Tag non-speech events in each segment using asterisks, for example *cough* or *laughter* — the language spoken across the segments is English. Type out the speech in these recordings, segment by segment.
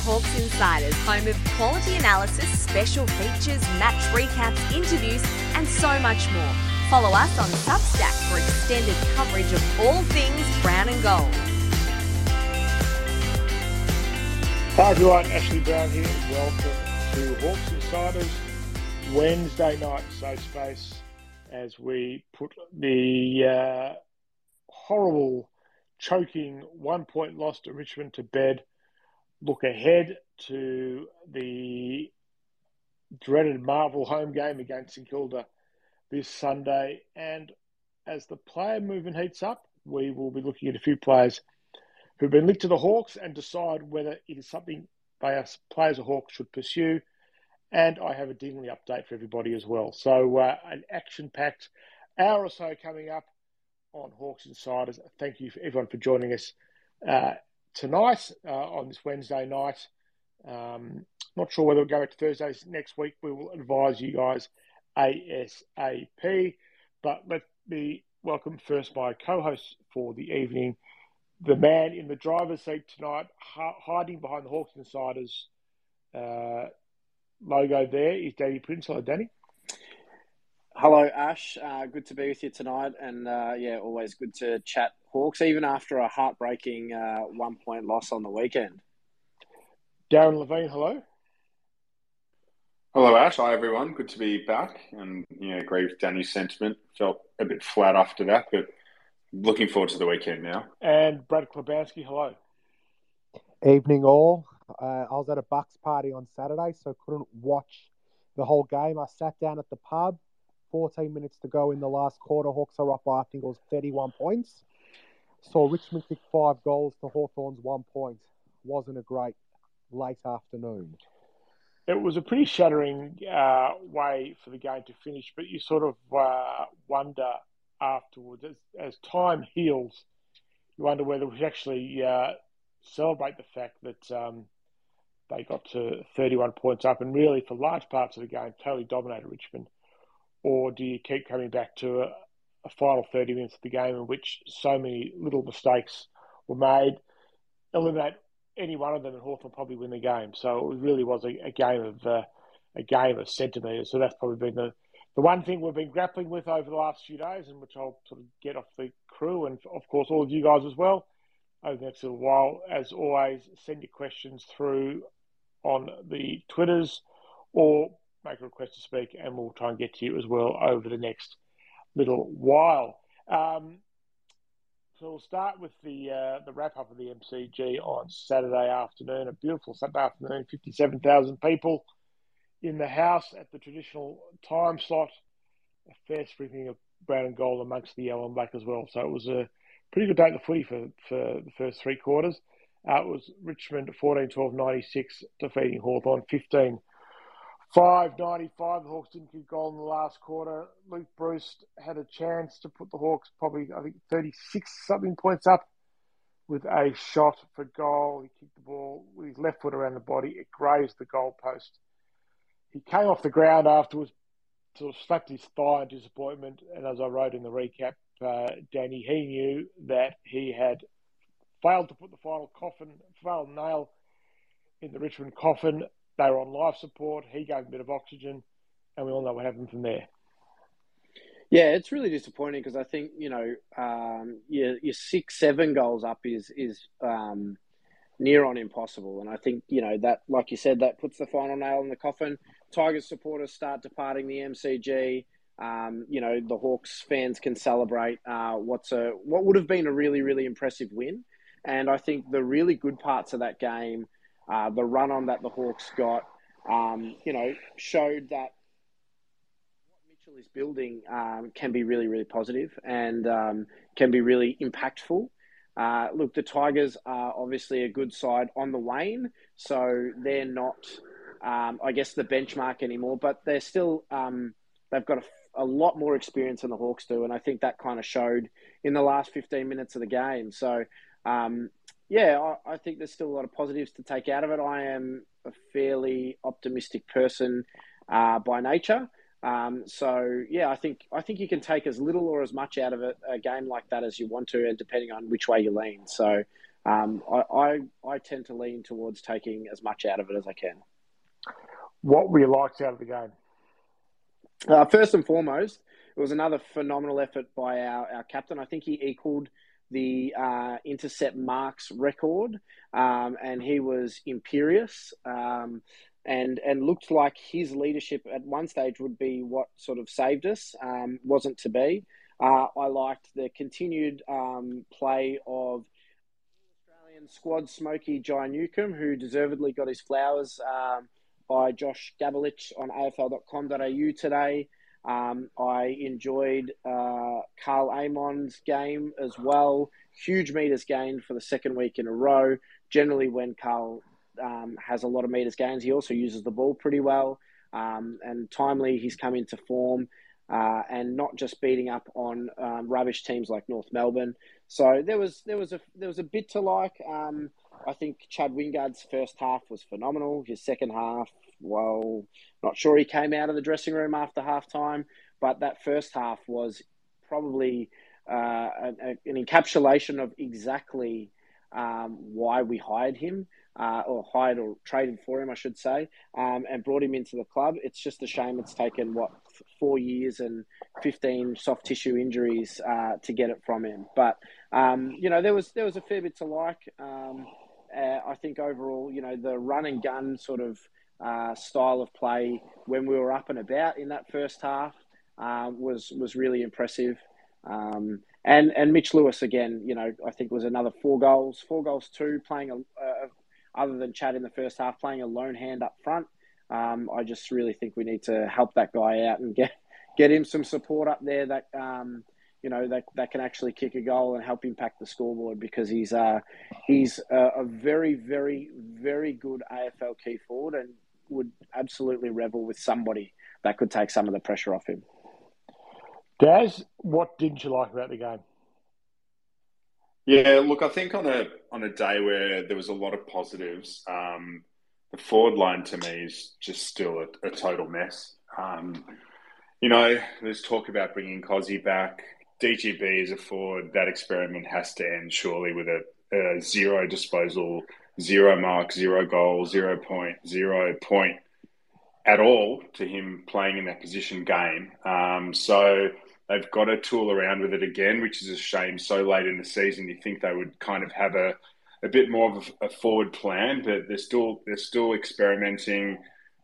Hawks Insiders, home of quality analysis, special features, match recaps, interviews, and so much more. Follow us on Substack for extended coverage of all things brown and gold. Hi everyone, Ashley Brown here. Welcome to Hawks Insiders Wednesday night safe space as we put the uh, horrible, choking one point loss to Richmond to bed. Look ahead to the dreaded Marvel home game against St Kilda this Sunday. And as the player movement heats up, we will be looking at a few players who've been linked to the Hawks and decide whether it is something they as players of Hawks should pursue. And I have a Dingley update for everybody as well. So uh, an action-packed hour or so coming up on Hawks Insiders. Thank you for everyone for joining us uh, tonight uh, on this Wednesday night. Um, not sure whether we'll go back to Thursdays next week. We will advise you guys ASAP. But let me welcome first my co-host for the evening, the man in the driver's seat tonight, hiding behind the Hawks Insiders uh, logo there is Danny Prince. Hello, Danny. Hello, Ash. Uh, good to be with you tonight. And uh, yeah, always good to chat Hawks, even after a heartbreaking uh, one point loss on the weekend. Darren Levine, hello. Hello, Ash. Hi, everyone. Good to be back. And, you know, agree with Danny's sentiment. Felt a bit flat after that, but Looking forward to the weekend now. And Brad Klabanski, hello. Evening all. Uh, I was at a Bucks party on Saturday, so couldn't watch the whole game. I sat down at the pub. 14 minutes to go in the last quarter. Hawks are up by, I think it was 31 points. Saw Richmond kick five goals to Hawthorn's one point. Wasn't a great late afternoon. It was a pretty shattering uh, way for the game to finish, but you sort of uh, wonder afterwards. As, as time heals, you wonder whether we actually uh, celebrate the fact that um, they got to 31 points up and really, for large parts of the game, totally dominated Richmond. Or do you keep coming back to a, a final 30 minutes of the game in which so many little mistakes were made, eliminate any one of them, and Hawthorn probably win the game. So it really was a, a game of uh, a game of centimetres. So that's probably been the the one thing we've been grappling with over the last few days, and which I'll sort of get off the crew and, of course, all of you guys as well over the next little while. As always, send your questions through on the Twitters or make a request to speak, and we'll try and get to you as well over the next little while. Um, so we'll start with the uh, the wrap up of the MCG on Saturday afternoon. A beautiful Saturday afternoon, fifty seven thousand people in the house at the traditional time slot. A fair sprinkling of brown and gold amongst the yellow and black as well. So it was a pretty good day at the footy for, for the first three quarters. Uh, it was Richmond 14 12 96 defeating Hawthorn 15 5 95. The Hawks didn't kick goal in the last quarter. Luke Breust had a chance to put the Hawks probably, I think, 36 something points up with a shot for goal. He kicked the ball with his left foot around the body. It grazed the goal post he came off the ground afterwards, sort of slapped his thigh in disappointment. And as I wrote in the recap, uh, Danny, he knew that he had failed to put the final coffin, final nail in the Richmond coffin. They were on life support. He gave a bit of oxygen, and we all know what happened from there. Yeah, it's really disappointing because I think you know um, your your six seven goals up is is um, near on impossible. And I think, you know, that, like you said, that puts the final nail in the coffin. Tigers supporters start departing the MCG. Um, you know, the Hawks fans can celebrate uh, what's a what would have been a really, really impressive win. And I think the really good parts of that game, uh, the run on that the Hawks got, um, you know, showed that what Mitchell is building um, can be really, really positive and um, can be really impactful. Uh, look, the Tigers are obviously a good side on the wane, so they're not, um, I guess, the benchmark anymore. But they're still, um, they've got a, a, lot more experience than the Hawks do, and I think that kind of showed in the last 15 minutes of the game. So, um, yeah, I, I, think there's still a lot of positives to take out of it. I am a fairly optimistic person uh, by nature. Um, so yeah, I think I think you can take as little or as much out of it, a game like that as you want to, and depending on which way you lean. So um, I, I, I tend to lean towards taking as much out of it as I can. What were you liked out of the game? Uh, first and foremost, it was another phenomenal effort by our, our captain. I think he equaled the uh, intercept marks record, um, and he was imperious. Um, and and looked like his leadership at one stage would be what sort of saved us. Um, wasn't to be. Uh, I liked the continued um, play of Australian squad Smoky Jai Newcombe, who deservedly got his flowers um, by Josh Gabelich on AFL.com.au today. Um, I enjoyed uh, Karl Amon's game as well. Huge meters gained for the second week in a row. Generally, when Karl um, has a lot of meters gains, he also uses the ball pretty well. Um, and timely, he's come into form. Uh, and not just beating up on um, rubbish teams like North Melbourne. So there was there was a there was a bit to like. I think Chad Wingard's first half was phenomenal. His second half well, not sure he came out of the dressing room after halftime, but that first half was probably uh, an, an, encapsulation of exactly um, why we hired him. Uh, or hired or traded for him, I should say, um, and brought him into the club. It's just a shame it's taken what four years and fifteen soft tissue injuries uh, to get it from him. But um, you know there was there was a fair bit to like. Um, uh, I think overall, you know, the run and gun sort of uh, style of play when we were up and about in that first half uh, was was really impressive. Um, and and Mitch Lewis again, you know, I think was another four goals, four goals two, playing a, other than Chad in the first half, playing a lone hand up front. Um, I just really think we need to help that guy out and get get him some support up there that um, you know that that can actually kick a goal and help impact the scoreboard because he's uh, he's a, a very very very good AFL key forward and would absolutely revel with somebody that could take some of the pressure off him. Daz, what didn't you like about the game? Yeah, look, I think on a on a day where there was a lot of positives, um, the forward line to me is just still a, a total mess. Um, you know, there's talk about bringing Cozzy back. DGB is a forward, that experiment has to end surely with a, a zero disposal zero mark, zero goal, zero point, zero point at all to him playing in that position game. Um, so they've got to tool around with it again, which is a shame. So late in the season, you think they would kind of have a, a bit more of a, a forward plan, but they're still they're still experimenting.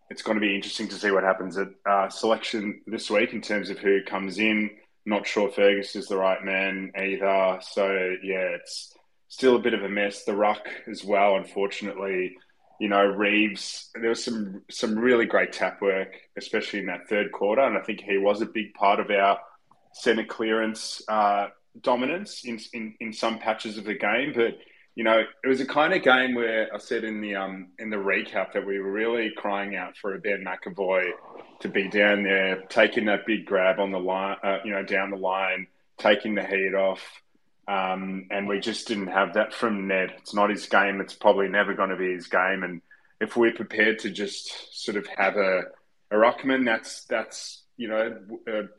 It's going to be interesting to see what happens at uh, selection this week in terms of who comes in. Not sure Fergus is the right man either. So yeah, it's still a bit of a mess. The ruck as well, unfortunately. You know, Reeves. There was some some really great tap work, especially in that third quarter, and I think he was a big part of our centre clearance uh, dominance in, in in some patches of the game. But you know, it was a kind of game where I said in the um in the recap that we were really crying out for a Ben McEvoy to be down there, taking that big grab on the line, uh, you know, down the line, taking the heat off. Um, and we just didn't have that from Ned. It's not his game. It's probably never going to be his game. And if we're prepared to just sort of have a, a Ruckman that's that's you know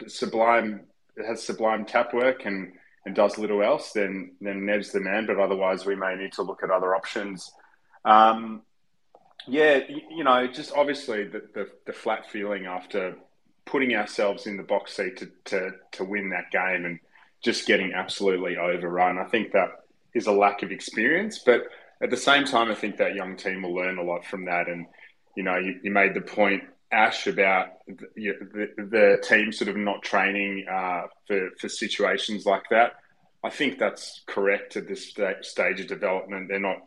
sublime has sublime tap work and and does little else, then then Ned's the man. But otherwise, we may need to look at other options. Um, yeah, you, you, know, just obviously the, the, the flat feeling after putting ourselves in the box seat to, to, to win that game and just getting absolutely overrun. I think that is a lack of experience, but at the same time, I think that young team will learn a lot from that. And you know, you, you made the point, Ash, about the, the, team sort of not training uh, for for situations like that. I think that's correct at this stage of development. They're not,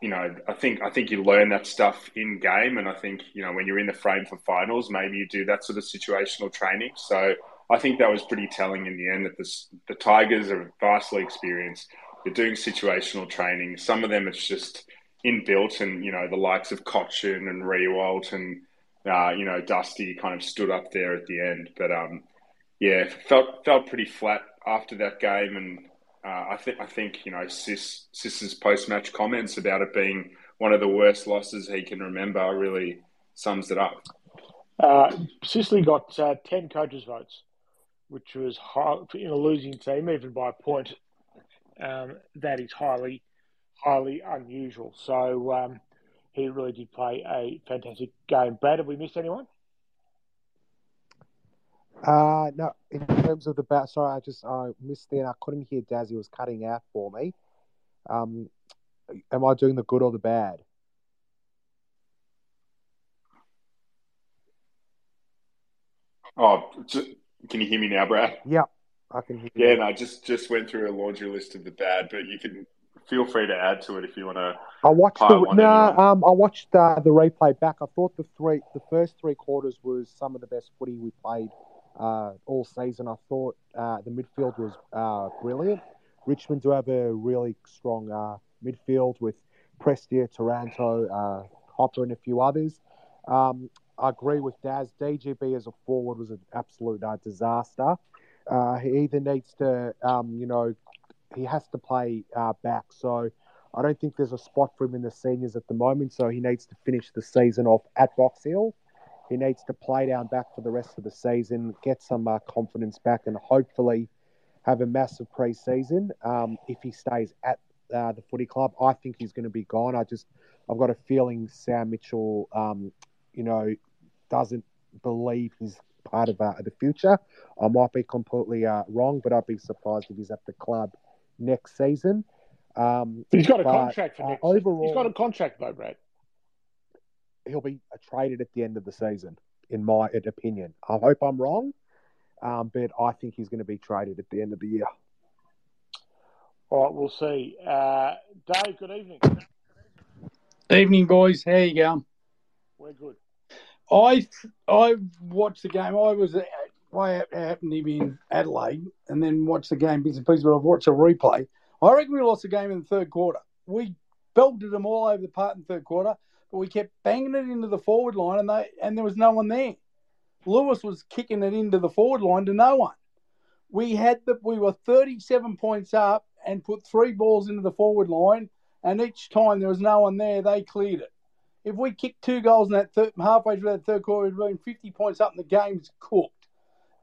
you know, I think I think you learn that stuff in game, and I think you know when you're in the frame for finals, maybe you do that sort of situational training. So I think that was pretty telling in the end that this, the Tigers are vastly experienced. They're doing situational training. Some of them it's just inbuilt, and you know the likes of Cotchin and Riewoldt and uh, you know Dusty kind of stood up there at the end. But um, yeah, felt felt pretty flat after that game, and uh, I think I think you know Sis Sis's post match comments about it being one of the worst losses he can remember really sums it up. Uh, Sicily got uh, ten coaches' votes which was high, in a losing team, even by a point. Um, that is highly highly unusual. So um, he really did play a fantastic game. Brad, have we missed anyone? Uh, no, in terms of the bat, sorry, I just I missed it. I couldn't hear Dazzy was cutting out for me. Um, am I doing the good or the bad? Oh, can you hear me now, Brad? Yeah, I can hear. Yeah, you. no, just just went through a laundry list of the bad, but you can feel free to add to it if you want to. I watched the no, um, I watched uh, the replay back. I thought the three, the first three quarters was some of the best footy we played uh, all season. I thought uh, the midfield was uh, brilliant. Richmond do have a really strong uh, midfield with Prestia, Taranto, uh, Hopper, and a few others. Um, I agree with Daz. DGB as a forward was an absolute disaster. he either needs to, um, you know, he has to play uh, back. So I don't think there's a spot for him in the seniors at the moment. So he needs to finish the season off at Box Hill. He needs to play down back for the rest of the season, get some uh, confidence back, and hopefully have a massive preseason. Um, if he stays at uh, the footy club, I think he's going to be gone. I just, I've got a feeling Sam Mitchell, um, you know, doesn't believe he's part of uh, the future. I might be completely uh, wrong, but I'd be surprised if he's at the club next season. Um, but he's got a but, contract for uh, next. Uh, overall, he's got a contract though, Brad. He'll be traded at the end of the season, in my opinion. I hope I'm wrong, um, but I think he's going to be traded at the end of the year. All right, we'll see. Uh, Dave, good evening. Evening, boys. How you going? We're good. I I watched the game. I was I happened to be in Adelaide and then watched the game bits and pieces, but I've watched a replay. I reckon we lost the game in the third quarter. We belted them all over the park in the third quarter, but we kept banging it into the forward line and they and there was no one there. Lewis was kicking it into the forward line to no one. We had the we were 37 points up and put three balls into the forward line, and each time there was no one there, they cleared it. If we kicked two goals in that third, halfway through that third quarter, we'd been 50 points up, and the game's cooked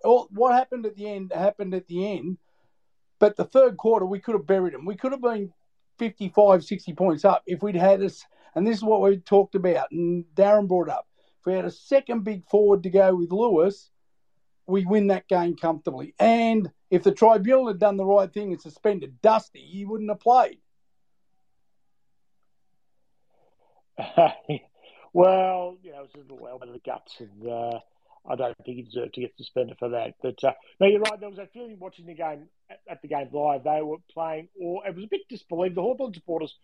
all, what happened at the end happened at the end. But the third quarter, we could have buried them. We could have been 55, 60 points up if we'd had us. And this is what we talked about, and Darren brought up. If we had a second big forward to go with Lewis, we win that game comfortably. And if the tribunal had done the right thing and suspended Dusty, he wouldn't have played. *laughs* well, you know, it's a little well of the guts and. Uh I don't think he deserved to get suspended for that. But uh, no, you're right. There was a feeling watching the game at, the game live. They were playing, or it was a bit disbelieved. The Hawthorn supporters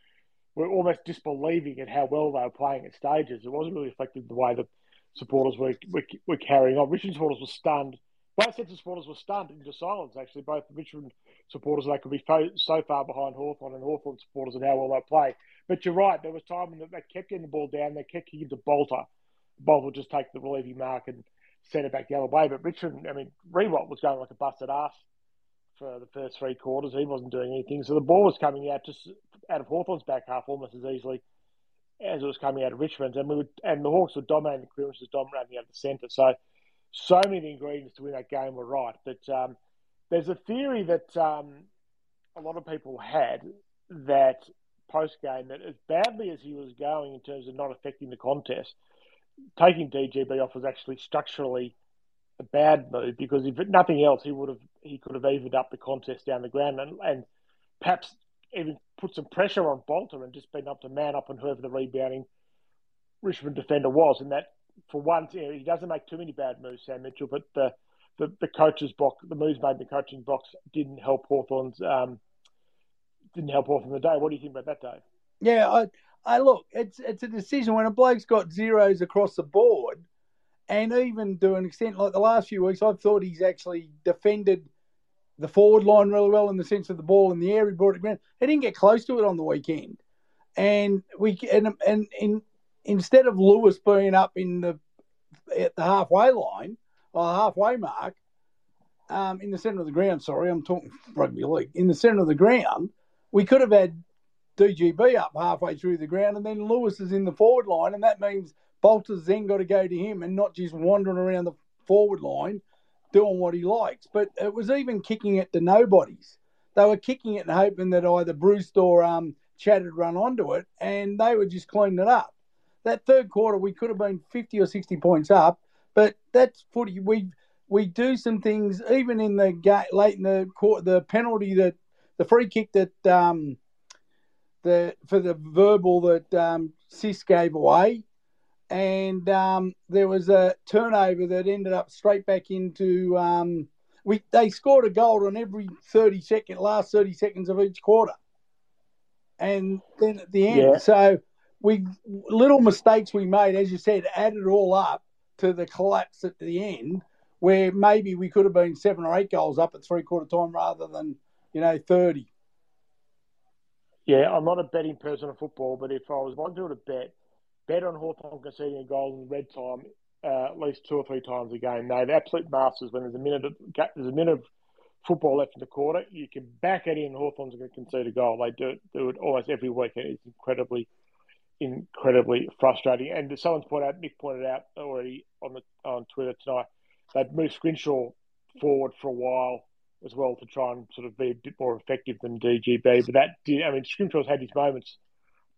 were almost disbelieving at how well they were playing at stages. It wasn't really reflected in the way the supporters were, were, were carrying on. Richmond supporters were stunned. Both sets of supporters were stunned into silence, actually. Both Richmond supporters, they could be fo- so far behind Hawthorn and Hawthorn supporters and how well they play. But you're right. There was time when they kept getting the ball down. They kept kicking to Balta. Balta would just take the relieving mark and sent it back the other way. But Richmond, I mean, Riewoldt was going like a busted ass for the first three quarters. He wasn't doing anything. So the ball was coming out just out of Hawthorn's back half almost as easily as it was coming out of Richmond's. And we would, and the Hawks were dominating the clearances, dominating out of the centre. So, so many ingredients to win that game were right. But um, there's a theory that um, a lot of people had that post game that as badly as he was going in terms of not affecting the contest – taking DGB off was actually structurally a bad move because if nothing else, he would have he could have evened up the contest down the ground and, and perhaps even put some pressure on Balta and just been up to man up on whoever the rebounding Richmond defender was. And that for once, you know, he doesn't make too many bad moves, Sam Mitchell, but the the, the coach's box, the moves made in the coaching box didn't help Hawthorn's um, didn't help Hawthorn the day. What do you think about that, Dave? Yeah, I I look, it's it's a decision when a bloke's got zeros across the board, and even to an extent like the last few weeks, I've thought he's actually defended the forward line really well in the sense of the ball in the air. He brought it ground. He didn't get close to it on the weekend, and we and and in instead of Lewis being up in the at the halfway line or the halfway mark, um, in the centre of the ground. Sorry, I'm talking rugby league. In the centre of the ground, we could have had DGB up halfway through the ground, and then Lewis is in the forward line, and that means Balta's then got to go to him and not just wandering around the forward line doing what he likes. But it was even kicking it to nobodies. They were kicking it and hoping that either Breust or um, Chad had run onto it, and they were just cleaning it up. That third quarter, we could have been 50 or 60 points up, but that's footy. We we do some things even in the late in the court. The penalty that the free kick that um, the for the verbal that um, Sis gave away, and um, there was a turnover that ended up straight back into. Um, we they scored a goal on every thirty second, last thirty seconds of each quarter, and then at the end, yeah. so we little mistakes we made, as you said, added all up to the collapse at the end, where maybe we could have been seven or eight goals up at three quarter time rather than you know thirty. Yeah, I'm not a betting person of football, but if I was going to bet, bet on Hawthorn conceding a goal in red time uh, at least two or three times a game. No, the absolute masters when there's a minute of, there's a minute of football left in the quarter, you can back it in. Hawthorn's going to concede a goal. They do it, do it almost every week, it's incredibly, incredibly frustrating. And someone's pointed out, Nick pointed out already on the on Twitter tonight, they've moved Scrimshaw forward for a while as well to try and sort of be a bit more effective than DGB. But that did, I mean, Scrimshaw's had his moments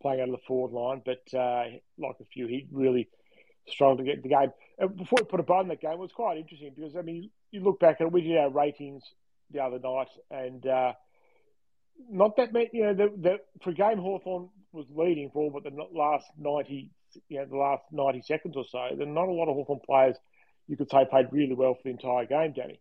playing out of the forward line, but uh, like a few, he really struggled to get the game. before we put a button in that game, it was quite interesting because, I mean, you look back at we did our ratings the other night and uh, not that many, you know, the, the, for a game Hawthorn was leading for but the last 90, you know, the last 90 seconds or so, then not a lot of Hawthorn players you could say played really well for the entire game, Danny.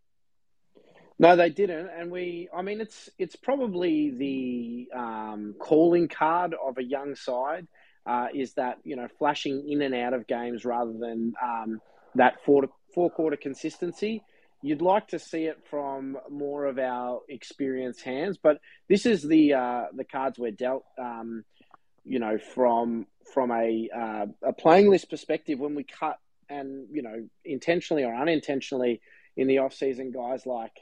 No, they didn't, and we. I mean, it's it's probably the um, calling card of a young side uh, is that you know flashing in and out of games rather than um, that four four quarter consistency. You'd like to see it from more of our experienced hands, but this is the uh, the cards we're dealt. Um, you know, from from a uh, a playing list perspective, when we cut and you know intentionally or unintentionally in the off season, guys like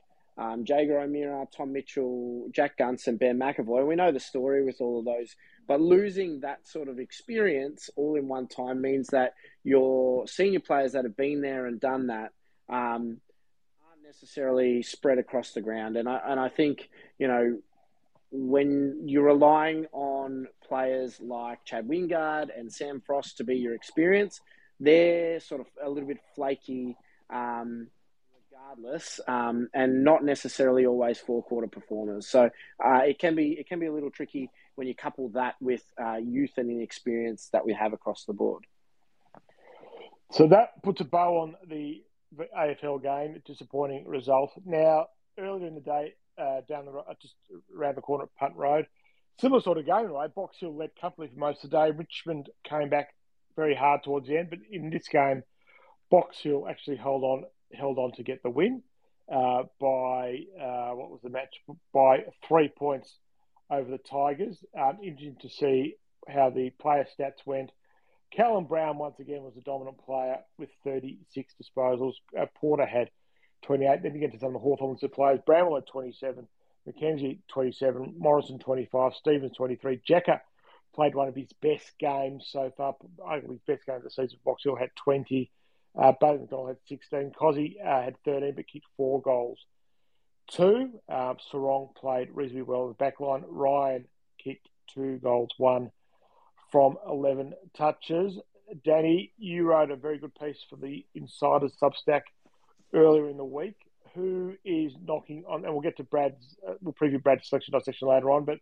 um, Jaeger O'Meara, Tom Mitchell, Jack Gunston, Ben McEvoy. We know the story with all of those, but losing that sort of experience all in one time means that your senior players that have been there and done that um, aren't necessarily spread across the ground. And I and I think you know when you're relying on players like Chad Wingard and Sam Frost to be your experience, they're sort of a little bit flaky. Um, regardless, um, and not necessarily always four quarter performers. So uh, it can be it can be a little tricky when you couple that with uh, youth and inexperience that we have across the board. So that puts a bow on the, the AFL game. Disappointing result. Now earlier in the day, uh, down the uh, just around the corner at Punt Road, similar sort of game, right? Box Hill led comfortably for most of the day. Richmond came back very hard towards the end, but in this game, Box Hill actually held on held on to get the win uh, by uh, what was the match by three points over the Tigers. Um, interesting to see how the player stats went. Callum Brown once again was a dominant player with 36 disposals. Uh, Porter had 28. Then you get to some of the Hawthorns players. Bramwell had 27. Mackenzie 27. Morrison 25. Stevens 23. Jacker played one of his best games so far, arguably best game of the season. Box Hill had 20. Uh, Baden had 16. Cozzy uh, had 13 but kicked four goals. Two, uh, Sarong played reasonably well in the back line. Ryan kicked two goals, one from 11 touches. Danny, you wrote a very good piece for the Insiders Substack earlier in the week. Who is knocking on, and we'll get to Brad's, uh, we'll preview Brad's selection dissection later on, but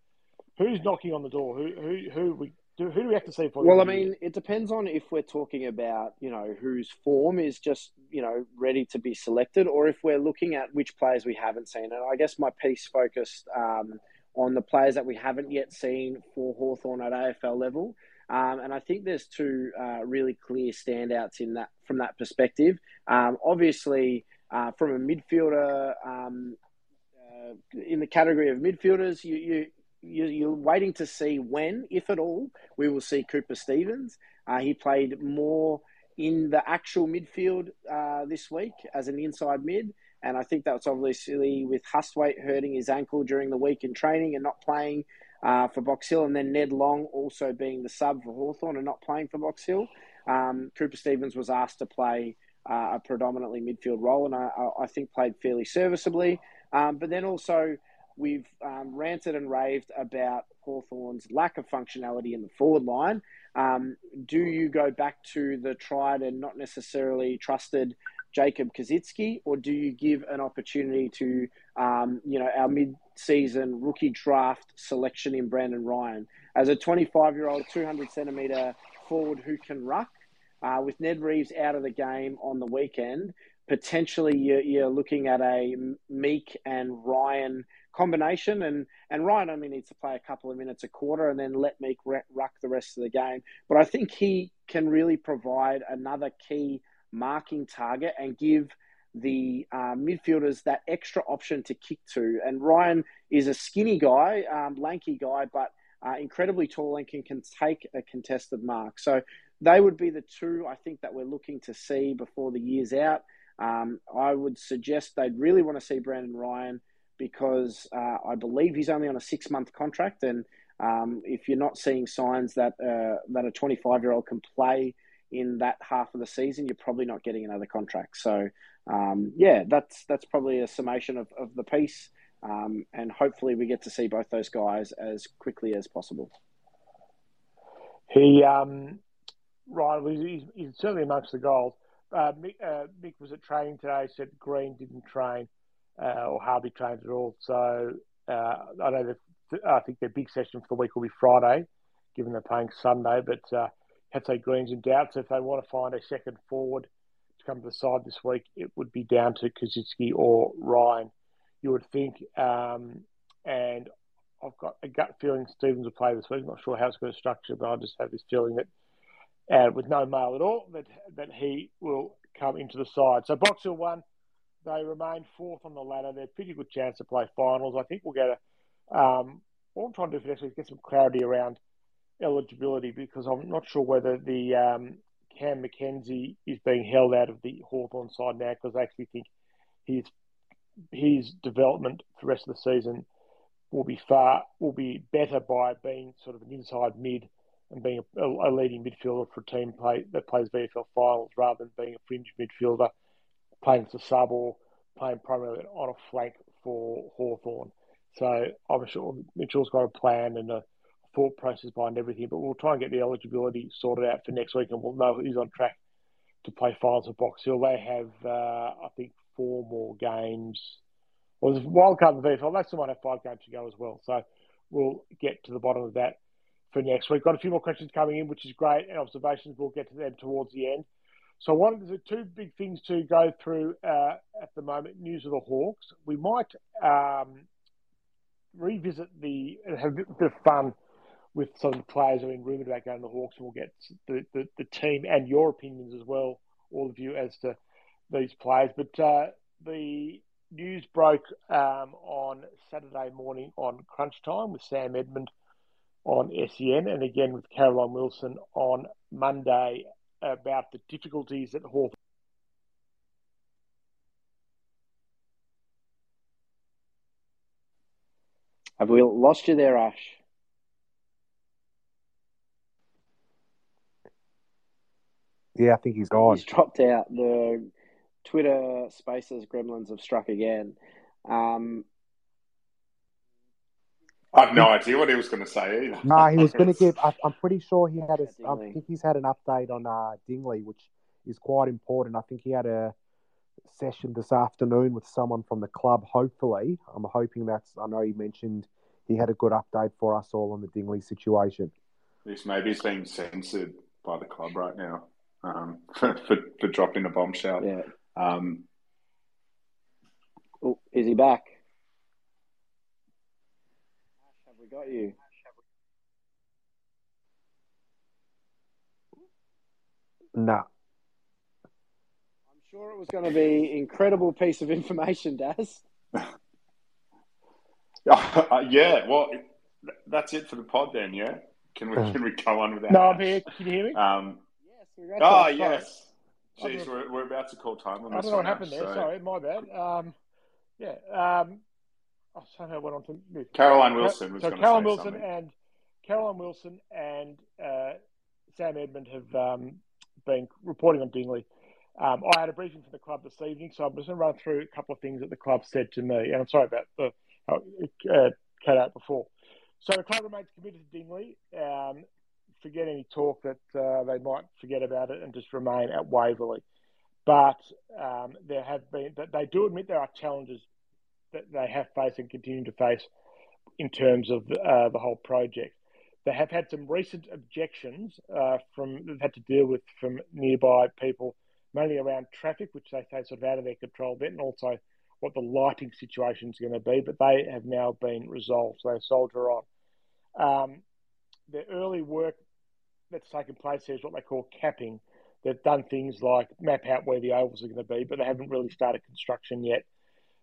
who's knocking on the door? Who, who, who we do, who do we have to see for? Well, I mean, it depends on if we're talking about you know whose form is just you know ready to be selected, or if we're looking at which players we haven't seen. And I guess my piece focused um, on the players that we haven't yet seen for Hawthorn at AFL level. Um, and I think there's two uh, really clear standouts in that from that perspective. Um, obviously, uh, from a midfielder, um, uh, in the category of midfielders, you, you you're waiting to see when, if at all, we will see Cooper Stevens. Uh, he played more in the actual midfield uh, this week as an inside mid. And I think that's obviously with Hustwaite hurting his ankle during the week in training and not playing uh, for Box Hill, and then Ned Long also being the sub for Hawthorn and not playing for Box Hill. Um, Cooper Stevens was asked to play uh, a predominantly midfield role, and I, I, think played fairly serviceably. Um, but then also we've um, ranted and raved about Hawthorn's lack of functionality in the forward line. Um, do you go back to the tried and not necessarily trusted Jacob Koschitzke, or do you give an opportunity to, um, you know, our mid-season rookie draft selection in Brandon Ryan as a 25-year-old, 200 centimetre forward who can ruck? Uh, with Ned Reeves out of the game on the weekend, potentially you're, you're, looking at a Meek and Ryan combination, and and Ryan only needs to play a couple of minutes a quarter, and then let Meek ruck the rest of the game. But I think he can really provide another key marking target and give the uh, midfielders that extra option to kick to. And Ryan is a skinny guy, um, lanky guy, but uh, incredibly tall and can, can take a contested mark. So they would be the two I think that we're looking to see before the year's out. Um, I would suggest they'd really want to see Brandon Ryan because uh, I believe he's only on a six month contract. And um, if you're not seeing signs that uh, that a 25 year old can play in that half of the season, you're probably not getting another contract. So, um, yeah, that's that's probably a summation of, of the piece. Um, and hopefully, we get to see both those guys as quickly as possible. He, um, Ryan, he's, he's certainly amongst the goals. Uh, Mick, uh, Mick, was at training today. Said Green didn't train uh, or hardly trained at all. So uh, I know I think their big session for the week will be Friday, given they're playing Sunday. But uh, Green's in doubt. So if they want to find a second forward to come to the side this week, it would be down to Koschitzke or Ryan. You would think, um, and I've got a gut feeling Stevens will play this week. I'm not sure how it's going to structure, but I just have this feeling that, uh, with no mail at all, that that he will come into the side. So Box Hill won. They remain fourth on the ladder. They're a pretty good chance to play finals. I think we'll get a. Um, what I'm trying to do for next week is get some clarity around eligibility because I'm not sure whether the um, Cam Mackenzie is being held out of the Hawthorn side now because I actually think his his development for the rest of the season will be far will be better by being sort of an inside mid and being a, a leading midfielder for a team play, that plays VFL finals rather than being a fringe midfielder playing as a sub or playing primarily on a flank for Hawthorn. So I'm sure Mitchell's got a plan and a thought process behind everything, but we'll try and get the eligibility sorted out for next week and we'll know who's on track to play finals at Box Hill. They have, uh, I think, four more games. Well, there's wild card in the VFL. They still might have five games to go as well. So we'll get to the bottom of that for next week. Got a few more questions coming in, which is great, and observations. We'll get to them towards the end. So one of the two big things to go through uh, at the moment, news of the Hawks. We might um, revisit the have a bit of fun with some of the players who are in rumoured about going to the Hawks, and we'll get the, the, the, team and your opinions as well, all of you, as to these players. But uh, the news broke um, on Saturday morning on Crunch Time with Sam Edmund on SEN, and again with Caroline Wilson on Monday about the difficulties that Hawthorn. Have we lost you there, Ash? Yeah, I think he's gone. He's dropped out. The Twitter Spaces gremlins have struck again. Um, I have no *laughs* idea what he was going to say either. No, he was going to give. I, am pretty sure he had. A, I think he's had an update on uh, Dingley, which is quite important. I think he had a session this afternoon with someone from the club. Hopefully, I'm hoping that's. I know he mentioned he had a good update for us all on the Dingley situation. This maybe is being censored by the club right now um, *laughs* for, for, for dropping a bombshell. Yeah. Um, oh, is he back? Have we got you? No. I'm sure it was going to be incredible piece of information, Daz. *laughs* uh, yeah, well, that's it for the pod then. Yeah, can we can we go on with that? No, I'm here. Can you hear me? Um, Oh, yes. Jeez, we're, we're about to call time on I don't know what happened there. So. Sorry, my bad. Um, yeah. Um, Somehow went on to move. Caroline Wilson was so Caroline Wilson something. and Caroline Wilson and uh, Sam Edmund have um, been reporting on Dingley. Um, I had a briefing from the club this evening, so I'm just going to run through a couple of things that the club said to me. And I'm sorry about the uh, cut out before. So the club remains committed to Dingley. Um, forget any talk that uh, they might forget about it and just remain at Waverley. But um, there have been, but they do admit there are challenges that they have faced and continue to face in terms of uh, the whole project. They have had some recent objections uh, from they've had to deal with from nearby people, mainly around traffic, which they say sort of out of their control a bit, and also what the lighting situation is going to be. But they have now been resolved, so they soldier on. Um, the early work that's taken place here is what they call capping. They've done things like map out where the ovals are going to be, but they haven't really started construction yet.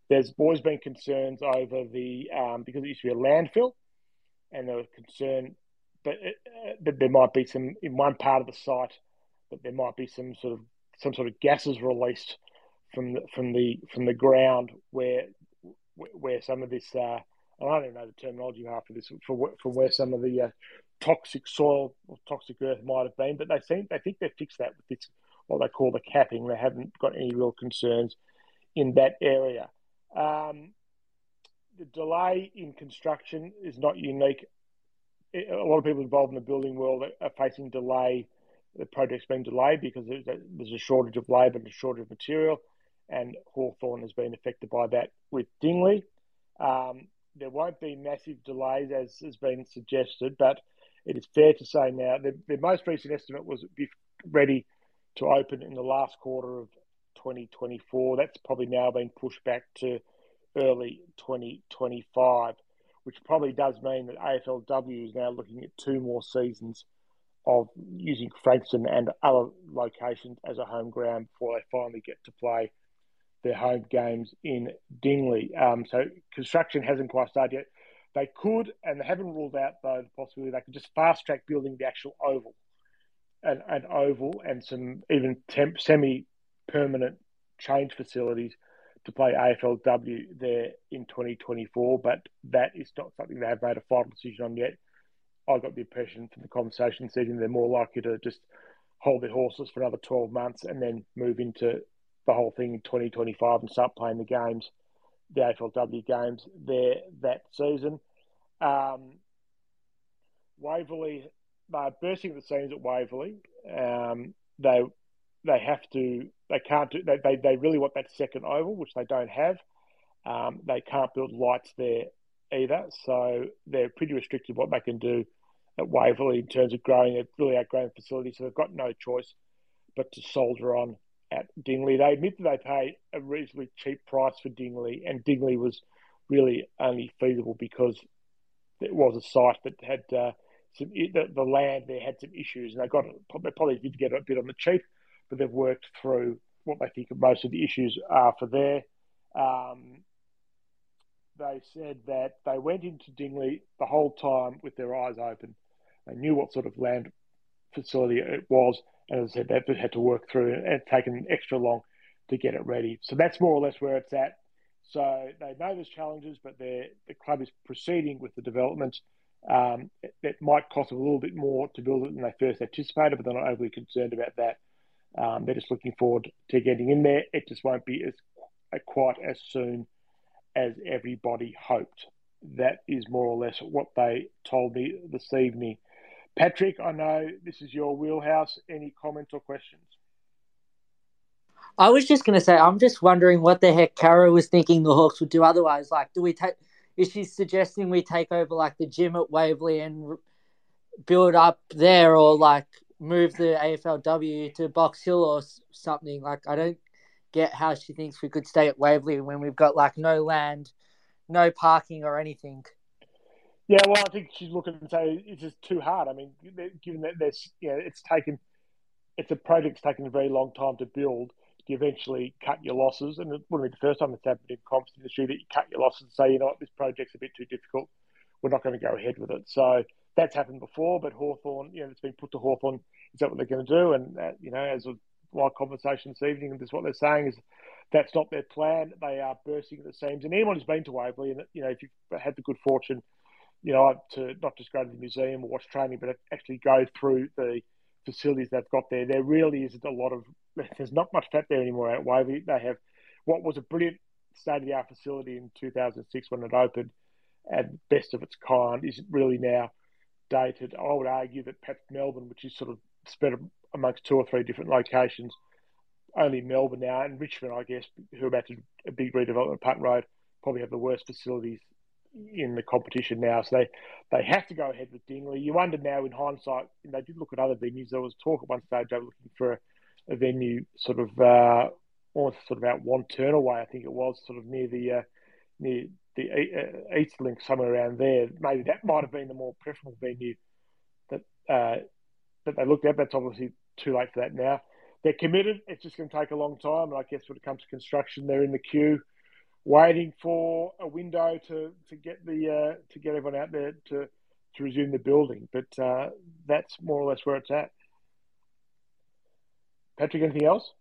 There's always been concerns over the um, because it used to be a landfill, and there was concern that, uh, that there might be some in one part of the site that there might be some sort of some sort of gases released from the from the from the ground where where some of this uh, I don't even know the terminology after this for for where some of the uh, toxic soil or toxic earth might have been, but they think they think they fixed that with this what they call the capping. They haven't got any real concerns in that area. Um, the delay in construction is not unique. A lot of people involved in the building world are facing delay. The project's been delayed because there's a shortage of labour and a shortage of material, and Hawthorn has been affected by that with Dingley. Um, there won't be massive delays as has been suggested, but it is fair to say now the, the most recent estimate was ready to open in the last quarter of 2024. That's probably now been pushed back to early 2025, which probably does mean that AFLW is now looking at two more seasons of using Frankston and other locations as a home ground before they finally get to play their home games in Dingley. Um, so construction hasn't quite started yet. They could, and they haven't ruled out though the possibility they could just fast track building the actual oval, an, an oval, and some even temp, semi permanent change facilities to play AFLW there in 2024. But that is not something they have made a final decision on yet. I got the impression from the conversation this they're more likely to just hold their horses for another 12 months and then move into the whole thing in 2025 and start playing the games the AFLW games there that season. Um, Waverley, they're bursting at the seams at Waverley. Um, they they have to, they can't do, they, they, they really want that second oval, which they don't have. Um, they can't build lights there either, so they're pretty restricted what they can do at Waverley in terms of growing a really outgrown facility. So they've got no choice but to soldier on at Dingley. They admit that they paid a reasonably cheap price for Dingley, and Dingley was really only feasible because it was a site that had uh, some the, the, land there had some issues, and they got they probably did get a bit on the cheap, but they've worked through what they think most of the issues are for there. Um, they said that they went into Dingley the whole time with their eyes open. They knew what sort of land facility it was, and as I said, they've had to work through it and taken extra long to get it ready. So that's more or less where it's at. So they know there's challenges, but the club is proceeding with the development. Um, it, it, might cost them a little bit more to build it than they first anticipated, but they're not overly concerned about that. Um, they're just looking forward to getting in there. It just won't be as quite as soon as everybody hoped. That is more or less what they told me this evening. Patrick, I know this is your wheelhouse. Any comments or questions? I was just going to say, I'm just wondering what the heck Caro was thinking the Hawks would do otherwise. Like, do we take? Is she suggesting we take over like the gym at Waverley and build up there, or like move the AFLW to Box Hill or something? Like, I don't get how she thinks we could stay at Waverley when we've got like no land, no parking or anything. Yeah, well, I think she's looking and say it's just too hard. I mean, given that there's, you know, it's taken, it's a project's taken a very long time to build. You eventually cut your losses, and it wouldn't be the first time it's happened in comps industry that you cut your losses and say, you know what, this project's a bit too difficult. We're not going to go ahead with it. So that's happened before, but Hawthorn, you know, it's been put to Hawthorn. Is that what they're going to do? And uh, you know, as a live conversation this evening, and this what they're saying is that's not their plan. They are bursting at the seams. And anyone who's been to Waverley, and you know, if you've had the good fortune you know, to not just go to the museum or watch training, but actually go through the facilities they've got there. There really isn't a lot of, there's not much fat there anymore at Waverley. They have what was a brilliant state of the art facility in 2006 when it opened, and best of its kind, is really now dated. I would argue that perhaps Melbourne, which is sort of spread amongst two or three different locations, only Melbourne now and Richmond, I guess, who are about to a big redevelopment Punt Road, probably have the worst facilities in the competition now. So they, they have to go ahead with Dingley. You wonder now in hindsight, they did look at other venues. There was talk at one stage they were looking for a, venue sort of uh, almost sort of out Wantirna way, I think it was, sort of near the uh, near the uh, Eastlink, somewhere around there. Maybe that might have been the more preferable venue that uh, that they looked at. That's obviously too late for that now. They're committed. It's just going to take a long time. And I guess when it comes to construction, they're in the queue, waiting for a window to, to get the uh, to get everyone out there to to resume the building. But uh, that's more or less where it's at. Patrick, anything else?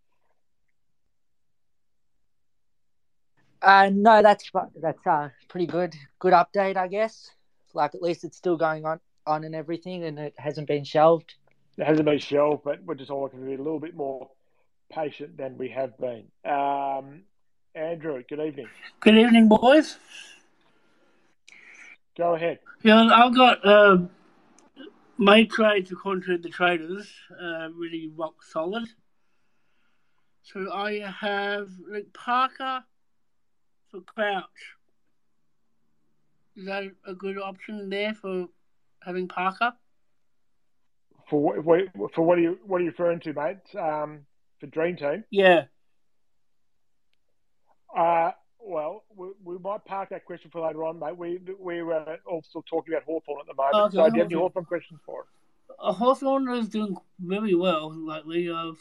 Uh, no, that's that's uh pretty good. Good update, I guess. Like at least it's still going on on and everything, and it hasn't been shelved. It hasn't been shelved, but we're just all looking to be a little bit more patient than we have been. Um, Andrew, good evening. Good evening, boys. Go ahead. Yeah, I've got uh, my trades according to the traders uh, really rock solid. So I have Luke Parker for Crouch. Is that a good option there for having Parker? For what, for what are you what are you referring to, mate? Um, for Dream Team? Yeah. Uh, well, we, we, might park that question for later on, mate. We we were also talking about Hawthorn at the moment. Okay, so, do you have any Hawthorn questions for us? Uh, Hawthorn is doing very well lately. Uh,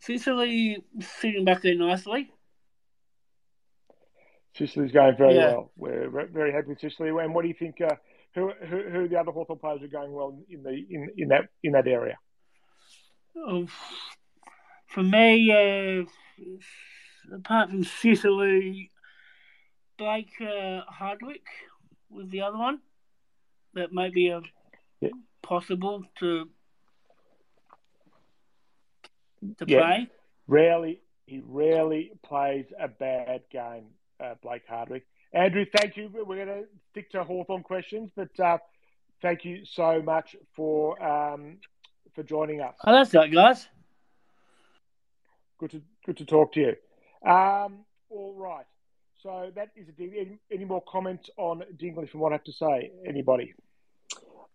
Sicily sitting back there nicely. Sicily's going very yeah. well. We're very happy with Sicily. And what do you think? Uh, who, who who the other Hawthorn players are going well in the in, in that in that area? Oh, for me, uh, apart from Sicily, Blake uh, Hardwick was the other one that might be a yeah. possible to to yeah. play. Rarely, he rarely plays a bad game uh, Blake Hardwick. Andrew, thank you. We're going to stick to Hawthorn questions, but uh, thank you so much for um, for joining us. Oh, that's right, guys. Good to good to talk to you. Um, all right. So that is a any, any more comments on Dingley from what I have to say? Anybody?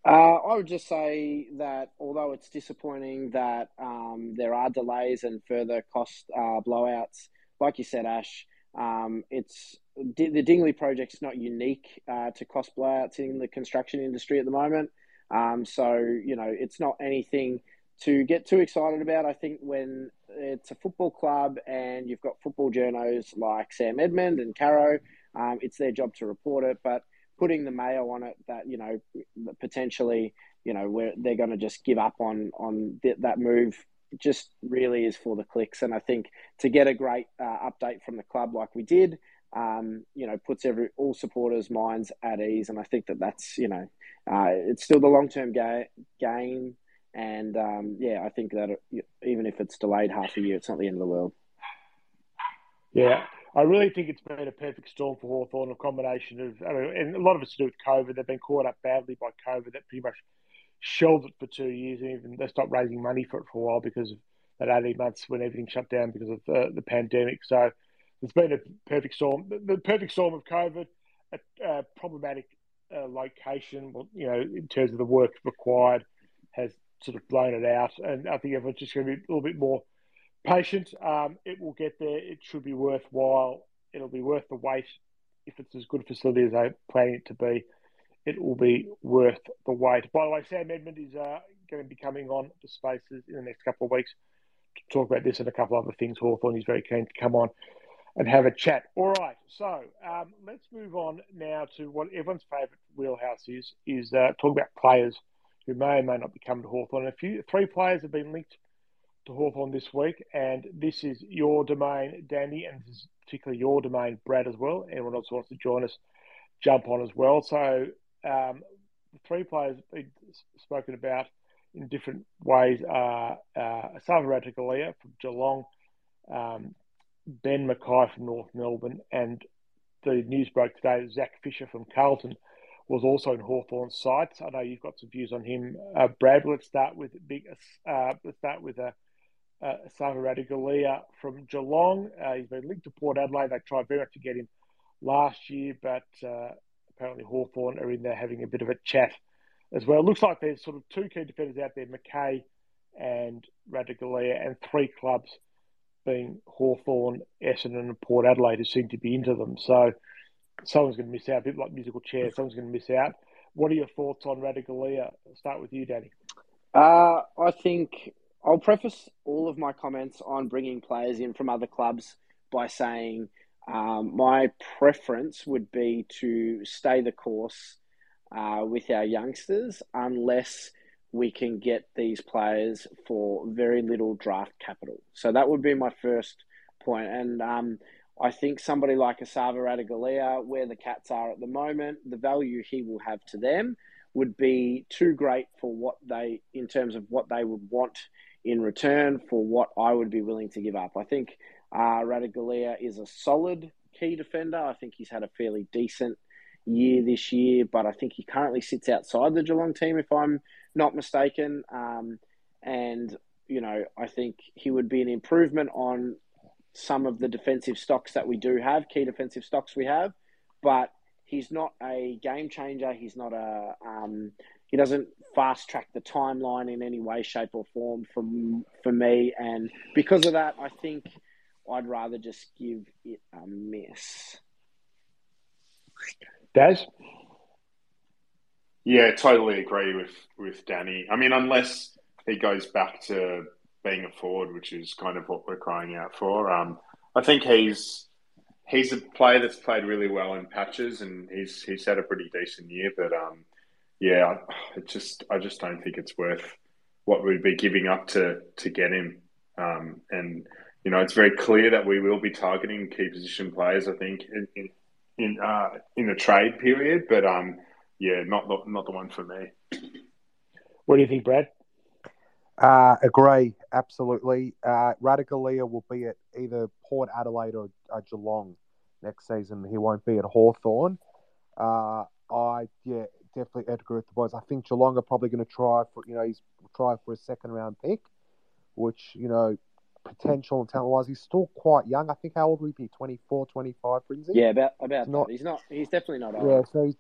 Uh, I would just say that although it's disappointing that um, there are delays and further cost uh, blowouts, like you said, Ash, um, it's the Dingley project's not unique uh, to cost blowouts in the construction industry at the moment. Um, so you know, it's not anything to get too excited about. I think when it's a football club and you've got football journos like Sam Edmund and Caro, um, it's their job to report it. But putting the mayo on it that you know potentially you know where they're going to just give up on on th- that move just really is for the clicks. And I think to get a great uh, update from the club like we did, um, you know, puts every all supporters' minds at ease. And I think that that's you know, uh, it's still the long term ga- game. And um, yeah, I think that even if it's delayed half a year, it's not the end of the world. Yeah, I really think it's been a perfect storm for Hawthorn, a combination of, I mean, and a lot of it's to do with COVID. They've been caught up badly by COVID that pretty much shelved it for two years, and even they stopped raising money for it for a while because of that 18 months when everything shut down because of the, the pandemic. So it's been a perfect storm. The, perfect storm of COVID, a, a problematic uh, location, you know, in terms of the work required, has sort of blown it out. And I think everyone's just going to be a little bit more patient. Um, it will get there. It should be worthwhile. It'll be worth the wait if it's as good a facility as they're planning it to be it will be worth the wait. By the way, Sam Edmund is uh, going to be coming on the spaces in the next couple of weeks to talk about this and a couple of other things. Hawthorn is very keen to come on and have a chat. All right, so um, let's move on now to what everyone's favourite wheelhouse is, is uh, talk about players who may or may not be coming to Hawthorn. A few, three players have been linked to Hawthorn this week, and this is your domain, Danny, and this is particularly your domain, Brad, as well. Anyone else wants to join us, jump on as well. So um, the three players been spoken about in different ways are uh, Esava from Geelong, um, Ben McKay from North Melbourne, and the news broke today Zac Fisher from Carlton was also in Hawthorn's sights. I know you've got some views on him. Uh, Brad, let's start with big. Uh, let's start with a. Uh, uh Esava Ratugolea from Geelong. Uh, he's been linked to Port Adelaide. They tried very much to get him last year, but uh, apparently Hawthorn are in there having a bit of a chat as well. It looks like there's sort of two key defenders out there, McKay and Ratugolea, and three clubs being Hawthorn, Essendon, and Port Adelaide who seem to be into them. So someone's going to miss out, a bit like musical chairs. Someone's going to miss out. What are your thoughts on Ratugolea? I'll start with you, Danny. Uh, I think I'll preface all of my comments on bringing players in from other clubs by saying um, my preference would be to stay the course uh, with our youngsters unless we can get these players for very little draft capital. So that would be my first point. And um, I think somebody like Esava Ratugolea, where the Cats are at the moment, the value he will have to them would be too great for what they, in terms of what they would want in return for what I would be willing to give up. I think uh, is a solid key defender. I think he's had a fairly decent year this year, but I think he currently sits outside the Geelong team, if I'm not mistaken. Um, and, you know, I think he would be an improvement on some of the defensive stocks that we do have, key defensive stocks we have, but he's not a game changer. He's not a, um, he doesn't fast track the timeline in any way, shape, or form for, for me. And because of that, I think I'd rather just give it a miss. Daz? Yeah, totally agree with, with Danny. I mean, unless he goes back to being a forward, which is kind of what we're crying out for. Um, I think he's he's a player that's played really well in patches, and he's he's had a pretty decent year. But um, yeah, I just I just don't think it's worth what we'd be giving up to to get him. Um, and you know, it's very clear that we will be targeting key position players. I think in in in, uh, in the trade period, but um, yeah, not the, not the one for me. What do you think, Brad? Uh, agree, absolutely. Uh, Ratugolea will be at either Port Adelaide or uh, Geelong next season. He won't be at Hawthorn. Uh, I yeah, definitely agree with the boys. I think Geelong are probably going to try for you know he's try for a second round pick, which you know potential and talent wise, he's still quite young. I think how old would he be? 24, 25, Brinzy? Yeah, about about not, that. He's not. He's definitely not old. Yeah, so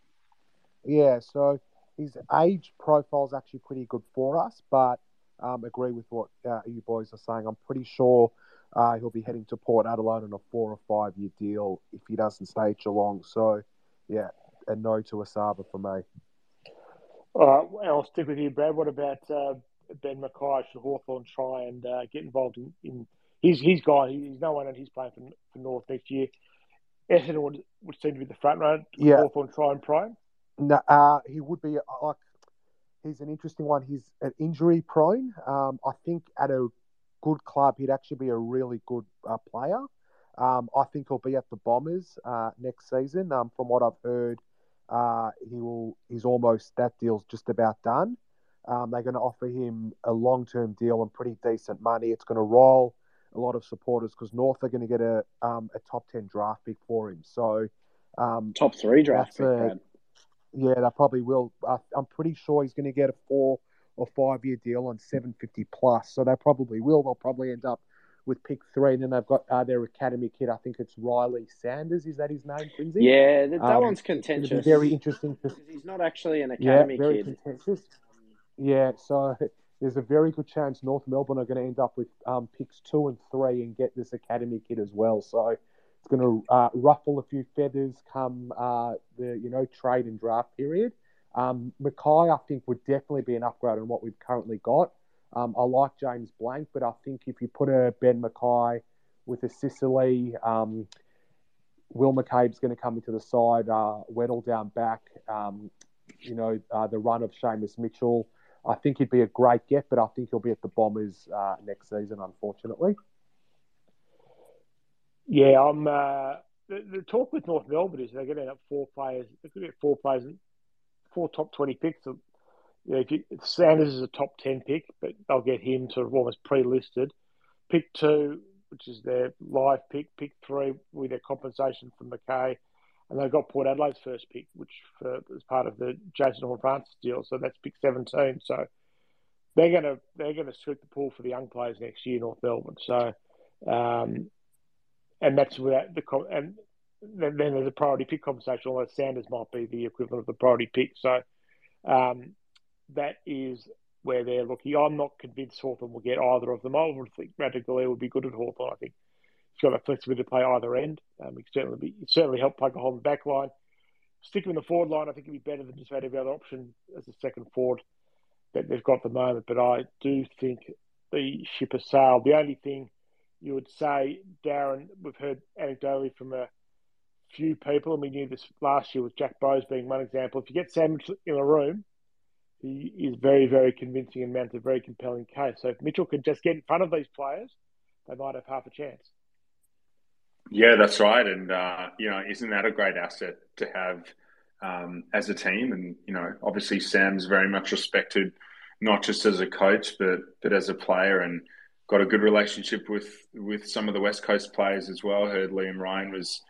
yeah, so his age profile is actually pretty good for us. But um, agree with what uh, you boys are saying. I'm pretty sure uh, he'll be heading to Port Adelaide on a four or five year deal if he doesn't stay at Geelong. So yeah, a no to Esava for me. All right, I'll stick with you, Brad. What about uh, Ben McKay should Hawthorn try and uh, get involved in, in he's he's gone. He's no one, and he's playing for, for North next year. Essendon would, would seem to be the front runner. Yeah, Hawthorn try and prime. No, uh, he would be uh, like he's an interesting one. He's an injury prone. Um, I think at a good club, he'd actually be a really good uh, player. Um, I think he'll be at the Bombers uh, next season. Um, from what I've heard, uh, he will. He's almost that deal's just about done. Um, they're going to offer him a long term deal and pretty decent money. It's going to roll a lot of supporters because North are going to get a um, a top 10 draft pick for him. So, um, top three draft pick, a, Yeah, they probably will. Uh, I'm pretty sure he's going to get a four or five year deal on 750 plus. So they probably will. They'll probably end up with pick three. And then they've got uh, their academy kid. I think it's Riley Sanders. Is that his name, Quincy? Yeah, that, that um, one's contentious. Very interesting. To... He's not actually an academy yeah, very kid. Contentious. Yeah, so *laughs* there's a very good chance North Melbourne are going to end up with um, picks two and three and get this academy kid as well. So it's going to uh, ruffle a few feathers come uh, the you know trade and draft period. Um, McKay, I think, would definitely be an upgrade on what we've currently got. Um, I like James Blanck, but I think if you put a Ben McKay with a Sicily, um, Will McCabe's going to come into the side, uh, Weddle down back, um, you know, uh, the run of Seamus Mitchell. I think he'd be a great get, but I think he'll be at the Bombers uh, next season, unfortunately. Yeah, I'm. Uh, the, the, talk with North Melbourne is they're going to end up four players. They could get four players, four top twenty picks. you know, if, you, Sanders is a top ten pick, but they'll get him sort of almost pre-listed. Pick two, which is their live pick, pick three with their compensation from McKay, and they've got Port Adelaide's first pick, which for, part of the Jason Horne-Francis deal. So that's pick 17. So they're going to they're going to sweep the pool for the young players next year, North Melbourne. So, um, and that's where the and then, then there's a priority pick conversation. Although Sanders might be the equivalent of the priority pick. So um, that is where they're looking. I'm not convinced Hawthorn will get either of them. I would think Ratugolea would be good at Hawthorn. I think got flexibility to play either end. Um, he certainly be certainly help hole in the back line. Stick him in the forward line. I think it'd be better than just about every other option as a second forward that they've got at the moment. But I do think the ship has sailed. The only thing you would say, Darren, we've heard anecdotally from a few people, and we knew this last year with Jack Bowes being one example. If you get Sam in a room, he is very, very convincing and mounts a very compelling case. So if Mitchell could just get in front of these players, they might have half a chance. Yeah, that's right. And, uh, you know, isn't that a great asset to have um, as a team? And, you know, obviously Sam's very much respected, not just as a coach, but, but as a player and got a good relationship with, with some of the West Coast players as well. Heard Liam Ryan was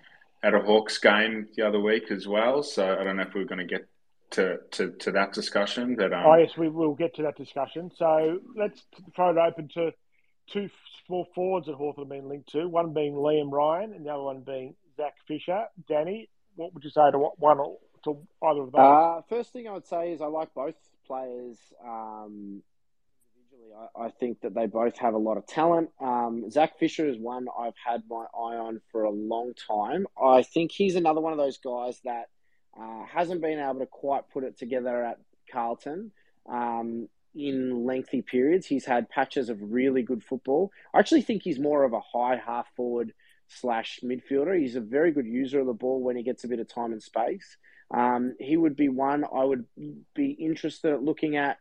at a Hawks game the other week as well. So I don't know if we are going to get to, to, to that discussion. But um... oh yes, we will get to that discussion. So let's throw it open to two small forwards that Hawthorn have been linked to. One being Liam Ryan, and the other one being Zac Fisher. Danny, what would you say to one or to either of those? Uh, first thing I would say is I like both players. Um, individually, I, I, think that they both have a lot of talent. Um, Zac Fisher is one I've had my eye on for a long time. I think he's another one of those guys that uh, hasn't been able to quite put it together at Carlton um, in lengthy periods. He's had patches of really good football. I actually think he's more of a high half forward slash midfielder. He's a very good user of the ball when he gets a bit of time and space. Um, he would be one I would be interested at looking at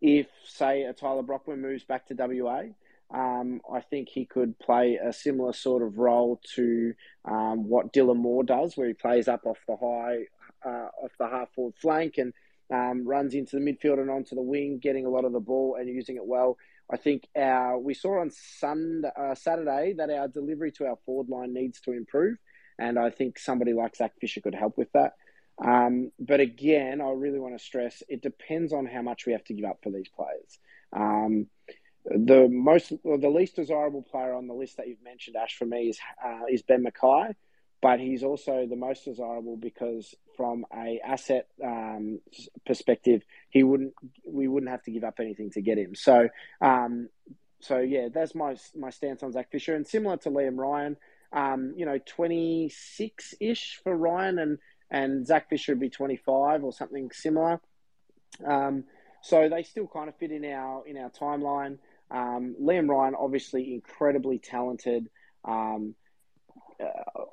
if, say, a Tyler Brockman moves back to WA. Um, I think he could play a similar sort of role to um, what Dylan Moore does, where he plays up off the high uh, off the half forward flank and um, runs into the midfield and onto the wing, getting a lot of the ball and using it well. I think our we saw on Sunday, uh, Saturday that our delivery to our forward line needs to improve, and I think somebody like Zac Fisher could help with that. Um, but again, I really want to stress it depends on how much we have to give up for these players. Um, the most, the least desirable player on the list that you've mentioned, Ash, for me is uh, is Ben McKay but he's also the most desirable because from a asset um, perspective, he wouldn't we wouldn't have to give up anything to get him. So, um, so yeah, that's my my stance on Zac Fisher, and similar to Liam Ryan, um, you know, twenty six ish for Ryan, and and Zac Fisher would be twenty five or something similar. Um, so they still kind of fit in our in our timeline. Um, Liam Ryan, obviously incredibly talented. Um,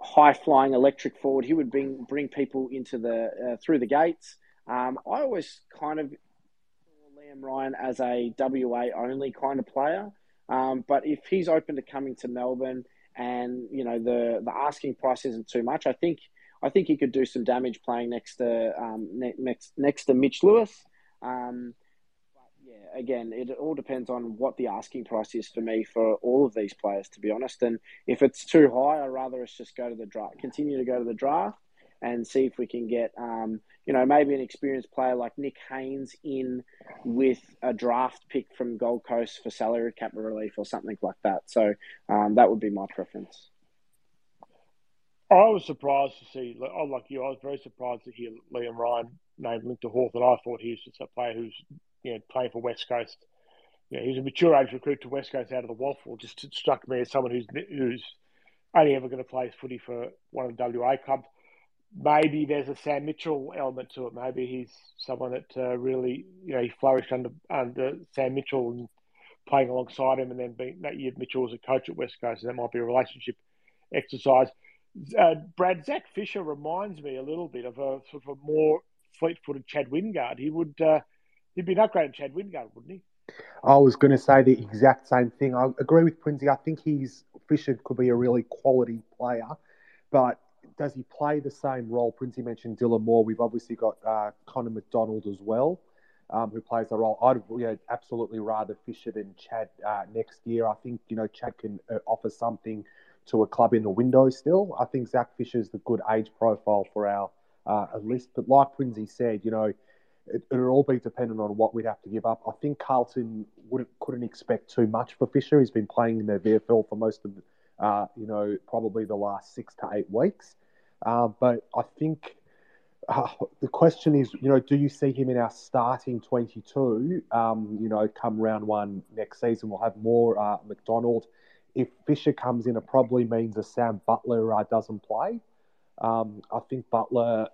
high flying electric forward. He would bring bring people into the uh, through the gates. Um, I always kind of Liam Ryan as a WA only kind of player, um, but if he's open to coming to Melbourne and you know the the asking price isn't too much, I think I think he could do some damage playing next to um, next next to Mitch Lewis. Um, again, it all depends on what the asking price is for me for all of these players, to be honest. And if it's too high, I'd rather us just go to the draft, continue to go to the draft, and see if we can get, um, you know, maybe an experienced player like Nick Haynes in with a draft pick from Gold Coast for salary cap relief or something like that. So um, that would be my preference. I was surprised to see, like you, I was very surprised to hear Liam Ryan named linked to Hawthorn. I thought he was just a player who's you know, playing for West Coast. You know, he's a mature age recruit to West Coast out of the WAFL. Just struck me as someone who's who's only ever going to play footy for one of the WA clubs. Maybe there's a Sam Mitchell element to it. Maybe he's someone that uh, really, you know, he flourished under under Sam Mitchell and playing alongside him, and then being, that year Mitchell was a coach at West Coast, so that might be a relationship exercise. Uh, Brad Zac Fisher reminds me a little bit of a sort of a more fleet-footed Chad Wingard. He would uh, He'd be an upgrade Chad Wingard, wouldn't he? I was going to say the exact same thing. I agree with Prinsey. I think he's Fisher could be a really quality player, but does he play the same role? Prinsey mentioned Dylan Moore. We've obviously got uh, Connor McDonald as well. um, who plays the role. I'd absolutely rather Fisher than Chad uh, next year. I think you know Chad can uh, offer something to a club in the window still. I think Zac Fisher's the good age profile for our uh, list. But like Prinsey said, you know, it, will all be dependent on what we'd have to give up. I think Carlton wouldn't couldn't expect too much for Fisher. He's been playing in their VFL for most of, uh, you know, probably the last six to eight weeks. Uh, but I think uh, the question is, you know, do you see him in our starting 22? Um, you know, come round one next season, we'll have more uh, McDonald. If Fisher comes in, it probably means a Sam Butler uh, doesn't play. Um, I think Butler.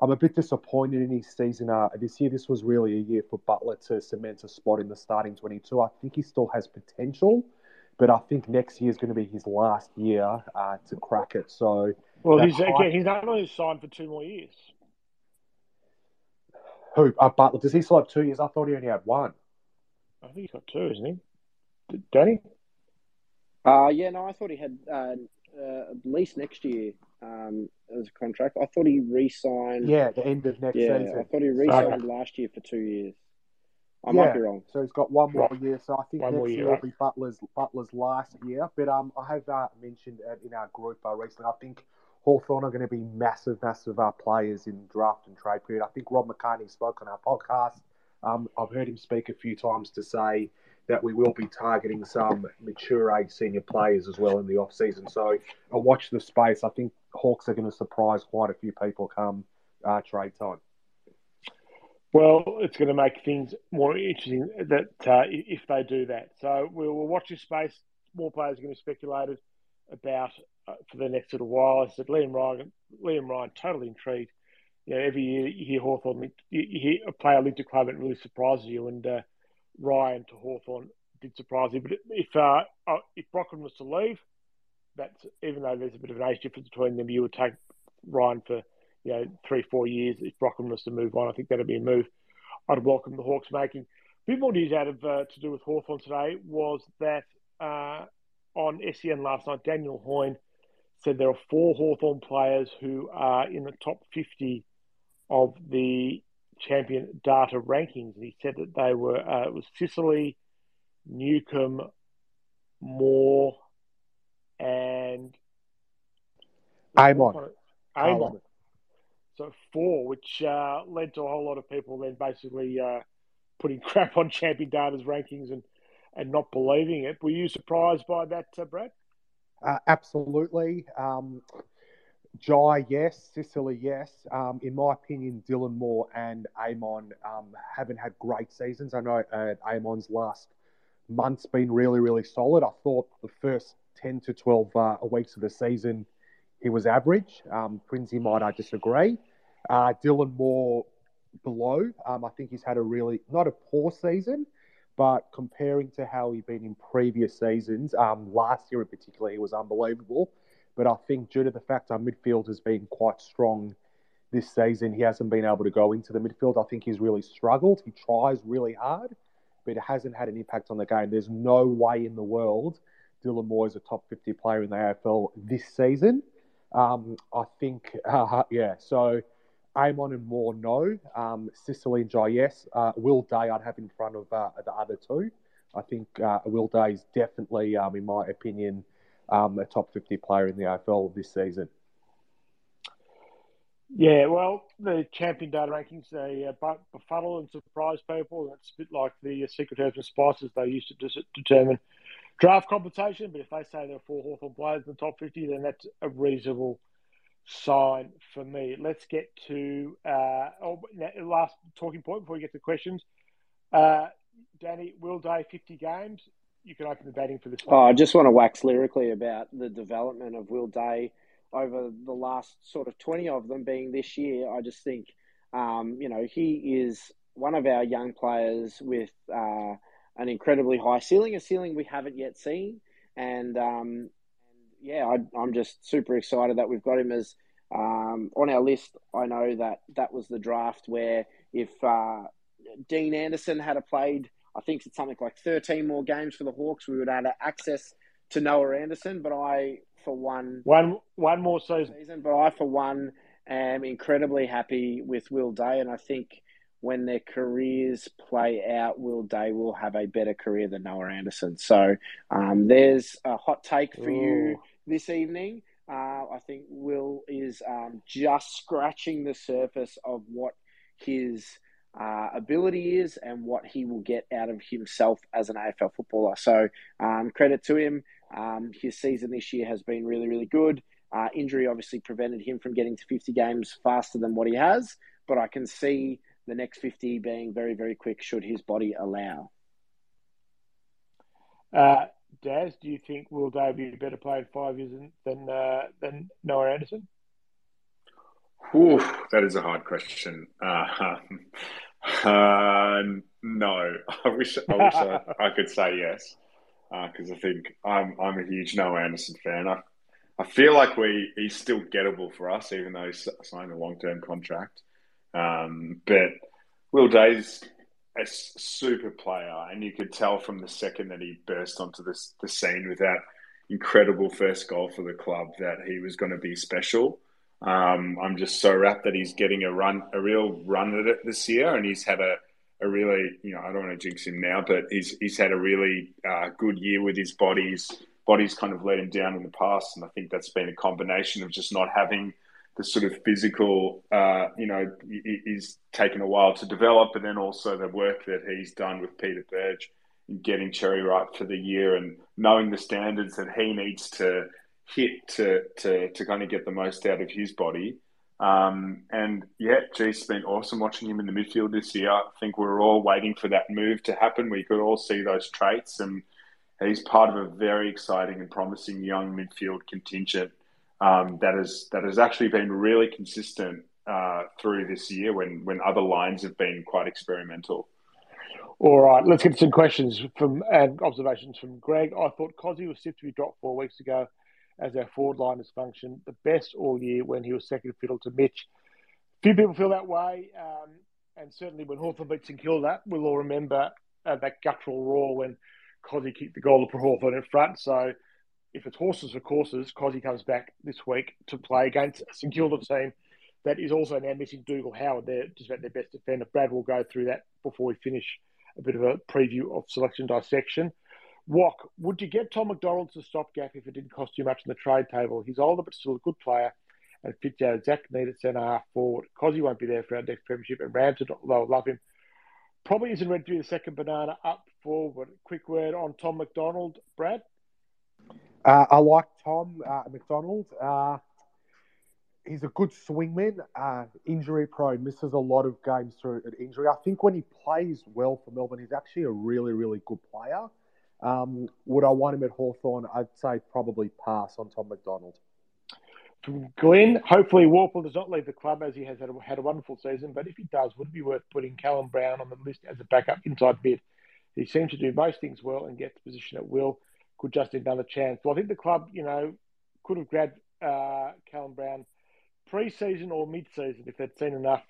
I'm a bit disappointed in his season uh, this year. This was really a year for Butler to cement a spot in the starting 22. I think he still has potential, but I think next year is going to be his last year uh, to crack it. So well, he's again, he's only signed for two more years. Who? Uh, Butler? Does he still have two years? I thought he only had one. I think he's got two, isn't he? Danny? Uh, yeah, no, I thought he had uh, uh, at least next year um, as a contract. I thought he re-signed. Yeah, the end of next yeah, season. I thought he re-signed okay. last year for two years. I yeah, might be wrong. So he's got one more year. So I think one next year, year will be Butler's Butler's last year. But um, I have uh, mentioned in our group uh, recently. I think Hawthorn are going to be massive, massive uh, players in draft and trade period. I think Rob McCartney spoke on our podcast. Um, I've heard him speak a few times to say that we will be targeting some mature age senior players as well in the off season. So I watch the space. I think Hawks are going to surprise quite a few people come uh, trade time. Well, it's going to make things more interesting that uh, if they do that. So we'll, watch this space. More players are going to be speculated about uh, for the next little while. I said Liam Ryan, Liam Ryan, totally intrigued. You know, every year you hear Hawthorn, you hear a player linked to club, it really surprises you. And uh, Ryan to Hawthorn did surprise you. But if uh, uh, if Brockman was to leave, that's even though there's a bit of an age difference between them, you would take Ryan for you know three four years. If Brockman was to move on, I think that'd be a move I'd welcome the Hawks making. A bit more news out of uh, to do with Hawthorn today was that uh, on SEN last night, Daniel Hoyne said there are four Hawthorn players who are in the top 50 of the champion data rankings. And he said that they were, uh, it was Sicily, Newcombe, Moore, and Amon. Amon. So four, which uh, led to a whole lot of people then basically uh, putting *laughs* crap on champion data's rankings and, and not believing it. Were you surprised by that, uh, Brad? Uh, absolutely. Um, Jai, yes. Sicily, yes. Um, in my opinion, Dylan Moore and Amon um, haven't had great seasons. I know uh, Amon's last month's been really, really solid. I thought the first 10 to 12 uh, weeks of the season, he was average. Um, might I disagree. Uh, Dylan Moore below. Um, I think he's had a really, not a poor season, but comparing to how he'd been in previous seasons, um, last year in particular, he was unbelievable. But I think due to the fact our midfield has been quite strong this season, he hasn't been able to go into the midfield. I think he's really struggled. He tries really hard, but it hasn't had an impact on the game. There's no way in the world Dylan Moore is a top 50 player in the AFL this season. Um, I think, uh, yeah, so Amon and Moore, no. Um, Sicily and Jai, yes. Uh, Will Day, I'd have in front of uh, the other two. I think uh, Will Day is definitely, um, in my opinion, um, a top 50 player in the AFL this season. Yeah, well, the champion data rankings, they uh, befuddle and surprise people. It's a bit like the secret herbs and spices they used to dis- determine draft compensation. But if they say there are four Hawthorn players in the top 50, then that's a reasonable sign for me. Let's get to uh, oh, last talking point before we get to questions. Uh, Danny, Will Day, 50 games. You can open the batting for this one. Oh, I just want to wax lyrically about the development of Will Day over the last sort of 20 of them being this year. I just think, um, you know, he is one of our young players with uh, an incredibly high ceiling, a ceiling we haven't yet seen. And, um, yeah, I, am just super excited that we've got him as um, on our list. I know that that was the draft where if uh, Dean Anderson had played, I think it's something like 13 more games for the Hawks, we would have access to Noah Anderson. But I for one one one more season. season. But I, for one, am incredibly happy with Will Day, and I think when their careers play out, Will Day will have a better career than Noah Anderson. So um, there's a hot take for Ooh. you this evening. Uh, I think Will is um, just scratching the surface of what his uh, ability is and what he will get out of himself as an AFL footballer. So um, credit to him. Um, his season this year has been really, really good. Uh, injury obviously prevented him from getting to 50 games faster than what he has, but I can see the next 50 being very, very quick should his body allow. Uh, Daz, do you think Will Day be a better player in five years than, uh, than Noah Anderson? Ooh, that is a hard question. Uh, *laughs* uh, no, *laughs* I wish I wish I, I could say yes because uh, I think I'm I'm a huge Noah Anderson fan. I I feel like we he's still gettable for us, even though he's signed a long term contract. Um, but Will Day's a super player, and you could tell from the second that he burst onto this, the scene with that incredible first goal for the club that he was going to be special. Um, I'm just so wrapped that he's getting a run, a real run at it this year, and he's had a, a really, you know, I don't want to jinx him now, but he's he's had a really uh, good year with his bodies. Body's kind of let him down in the past, and I think that's been a combination of just not having the sort of physical, uh, you know, is taken a while to develop, and then also the work that he's done with Peter Burge in getting Cherry right for the year and knowing the standards that he needs to hit to to to kind of get the most out of his body. Um, and yeah, geez, it's been awesome watching him in the midfield this year. I think we are all waiting for that move to happen. We could all see those traits, and he's part of a very exciting and promising young midfield contingent um, that has that has actually been really consistent uh, through this year when when other lines have been quite experimental. All right, let's get some questions from and observations from Greg. I thought Cozzy was set to be dropped four weeks ago as our forward line has functioned the best all year when he was second fiddle to Mitch. Few people feel that way, um, and certainly when Hawthorn beat St Kilda, we'll all remember uh, that guttural roar when Cozzy kicked the goal to put Hawthorn in front. So if it's horses for courses, Cozzy comes back this week to play against a St Kilda team that is also now missing Dougal Howard. They're just about their best defender. Brad will go through that before we finish a bit of a preview of selection dissection. Wok, would you get Tom McDonald to stopgap if it didn't cost you much in the trade table? He's older but still a good player and fits our exact need at centre half forward. Cozzy won't be there for our next premiership, and Ramsden, although love him, probably isn't ready to be the second banana up forward. Quick word on Tom McDonald, Brad? Uh, I like Tom uh, McDonald. Uh, he's a good swingman, uh, injury prone, misses a lot of games through an injury. I think when he plays well for Melbourne, he's actually a really, really good player. Um, would I want him at Hawthorn? I'd say probably pass on Tom McDonald. Glenn, hopefully Worpel does not leave the club as he has had a, had a wonderful season, but if he does, would it be worth putting Callum Brown on the list as a backup inside mid? He seems to do most things well and gets position at will could just need another chance. Well, I think the club, you know, could have grabbed uh, Callum Brown pre-season or mid-season if they'd seen enough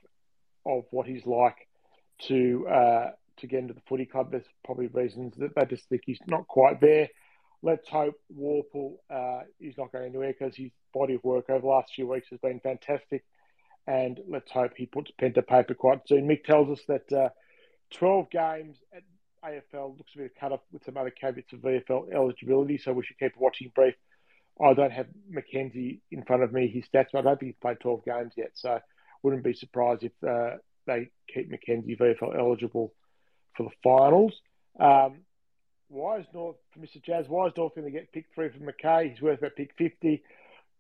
of what he's like to uh, to get into the footy club. There's probably reasons that they just think he's not quite there. Let's hope Worpel uh, is not going anywhere because his body of work over the last few weeks has been fantastic. And let's hope he puts pen to paper quite soon. Mick tells us that uh, 12 games at AFL looks to be a cut off with some other caveats of VFL eligibility, so we should keep watching brief. I don't have Mackenzie in front of me, his stats, but I don't think he's played 12 games yet, so wouldn't be surprised if uh, they keep Mackenzie VFL eligible for the finals. Um, why is North, Mr. Jazz, why is North going to get pick three from McKay? He's worth about pick 50.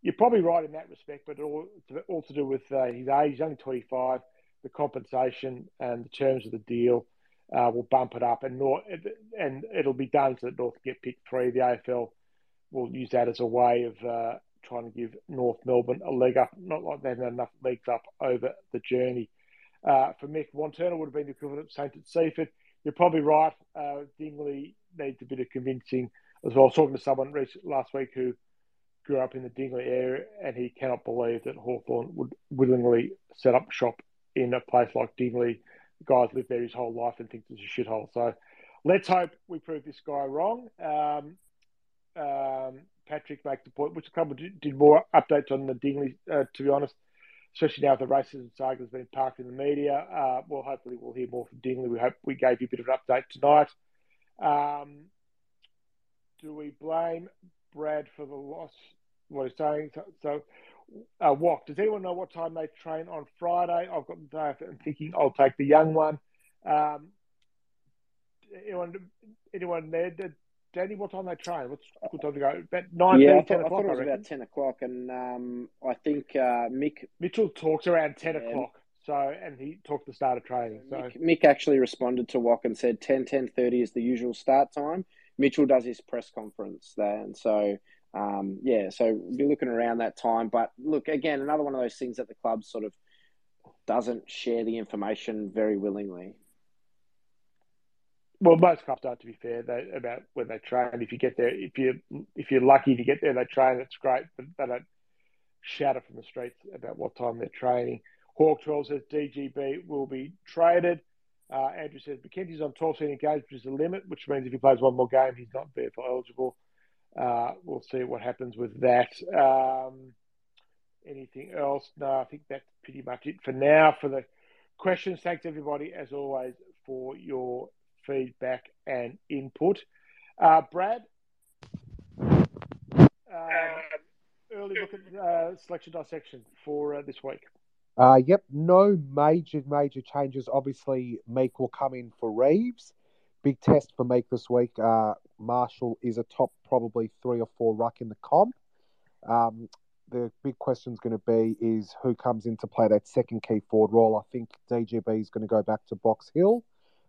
You're probably right in that respect, but all, all to do with uh, his age. He's only 25, the compensation and the terms of the deal uh, will bump it up, and North, and it'll be done so that North get pick three. The AFL will use that as a way of uh, trying to give North Melbourne a leg up. Not like they've had enough legs up over the journey. Uh, for Mick, Wantirna would have been the equivalent of Saint at Seaford. You're probably right. Uh, Dingley needs a bit of convincing as well. I was talking to someone last week who grew up in the Dingley area, and he cannot believe that Hawthorn would willingly set up shop in a place like Dingley The guy's lived there his whole life and thinks it's a shithole. So let's hope we prove this guy wrong. Um, um, Patrick makes the point, which the club did more updates on the Dingley, uh, to be honest. Especially now with the racism saga has been parked in the media. Uh, well, hopefully we'll hear more from Dingley. We hope we gave you a bit of an update tonight. Um, do we blame Brad for the loss? What he's saying. So, so uh, Walk, does anyone know what time they train on Friday? I've got the day I'm thinking I'll take the young one. Um, anyone, anyone there? Danny, what time they train? What's good time to go? About nine. Yeah, 30, I 10 thought, I o'clock. thought it was reckon. about ten o'clock, and um, I think uh, Mick Mitchell talks around ten Yeah. o'clock. So, and he talked the start of training. So, Mick, Mick actually responded to Walk and said 10, 10.30 is the usual start time. Mitchell does his press conference there. And so, um, yeah, so we'll be looking around that time. But look, again, another one of those things that the club sort of doesn't share the information very willingly. Well, most clubs don't. To be fair, they, about when they train. If you get there, if you if you're lucky to get there, they train. It's great, but they don't shout it from the streets about what time they're training. Hawk 12 says DGB will be traded. Uh, Andrew says Mackenzie's on 12 senior games, which is the limit, which means if he plays one more game, he's not therefore eligible. Uh, we'll see what happens with that. Um, anything else? No, I think that's pretty much it for now for the questions. Thanks everybody, as always, for your feedback and input. Uh, Brad, um, early look at uh, selection dissection for uh, this week. Uh, yep, no major, major changes. Obviously, Meek will come in for Reeves. Big test for Meek this week. Marshall is a top probably three or four ruck in the comp. Um, the big question is going to be is who comes in to play that second key forward role. I think DGB is going to go back to Box Hill.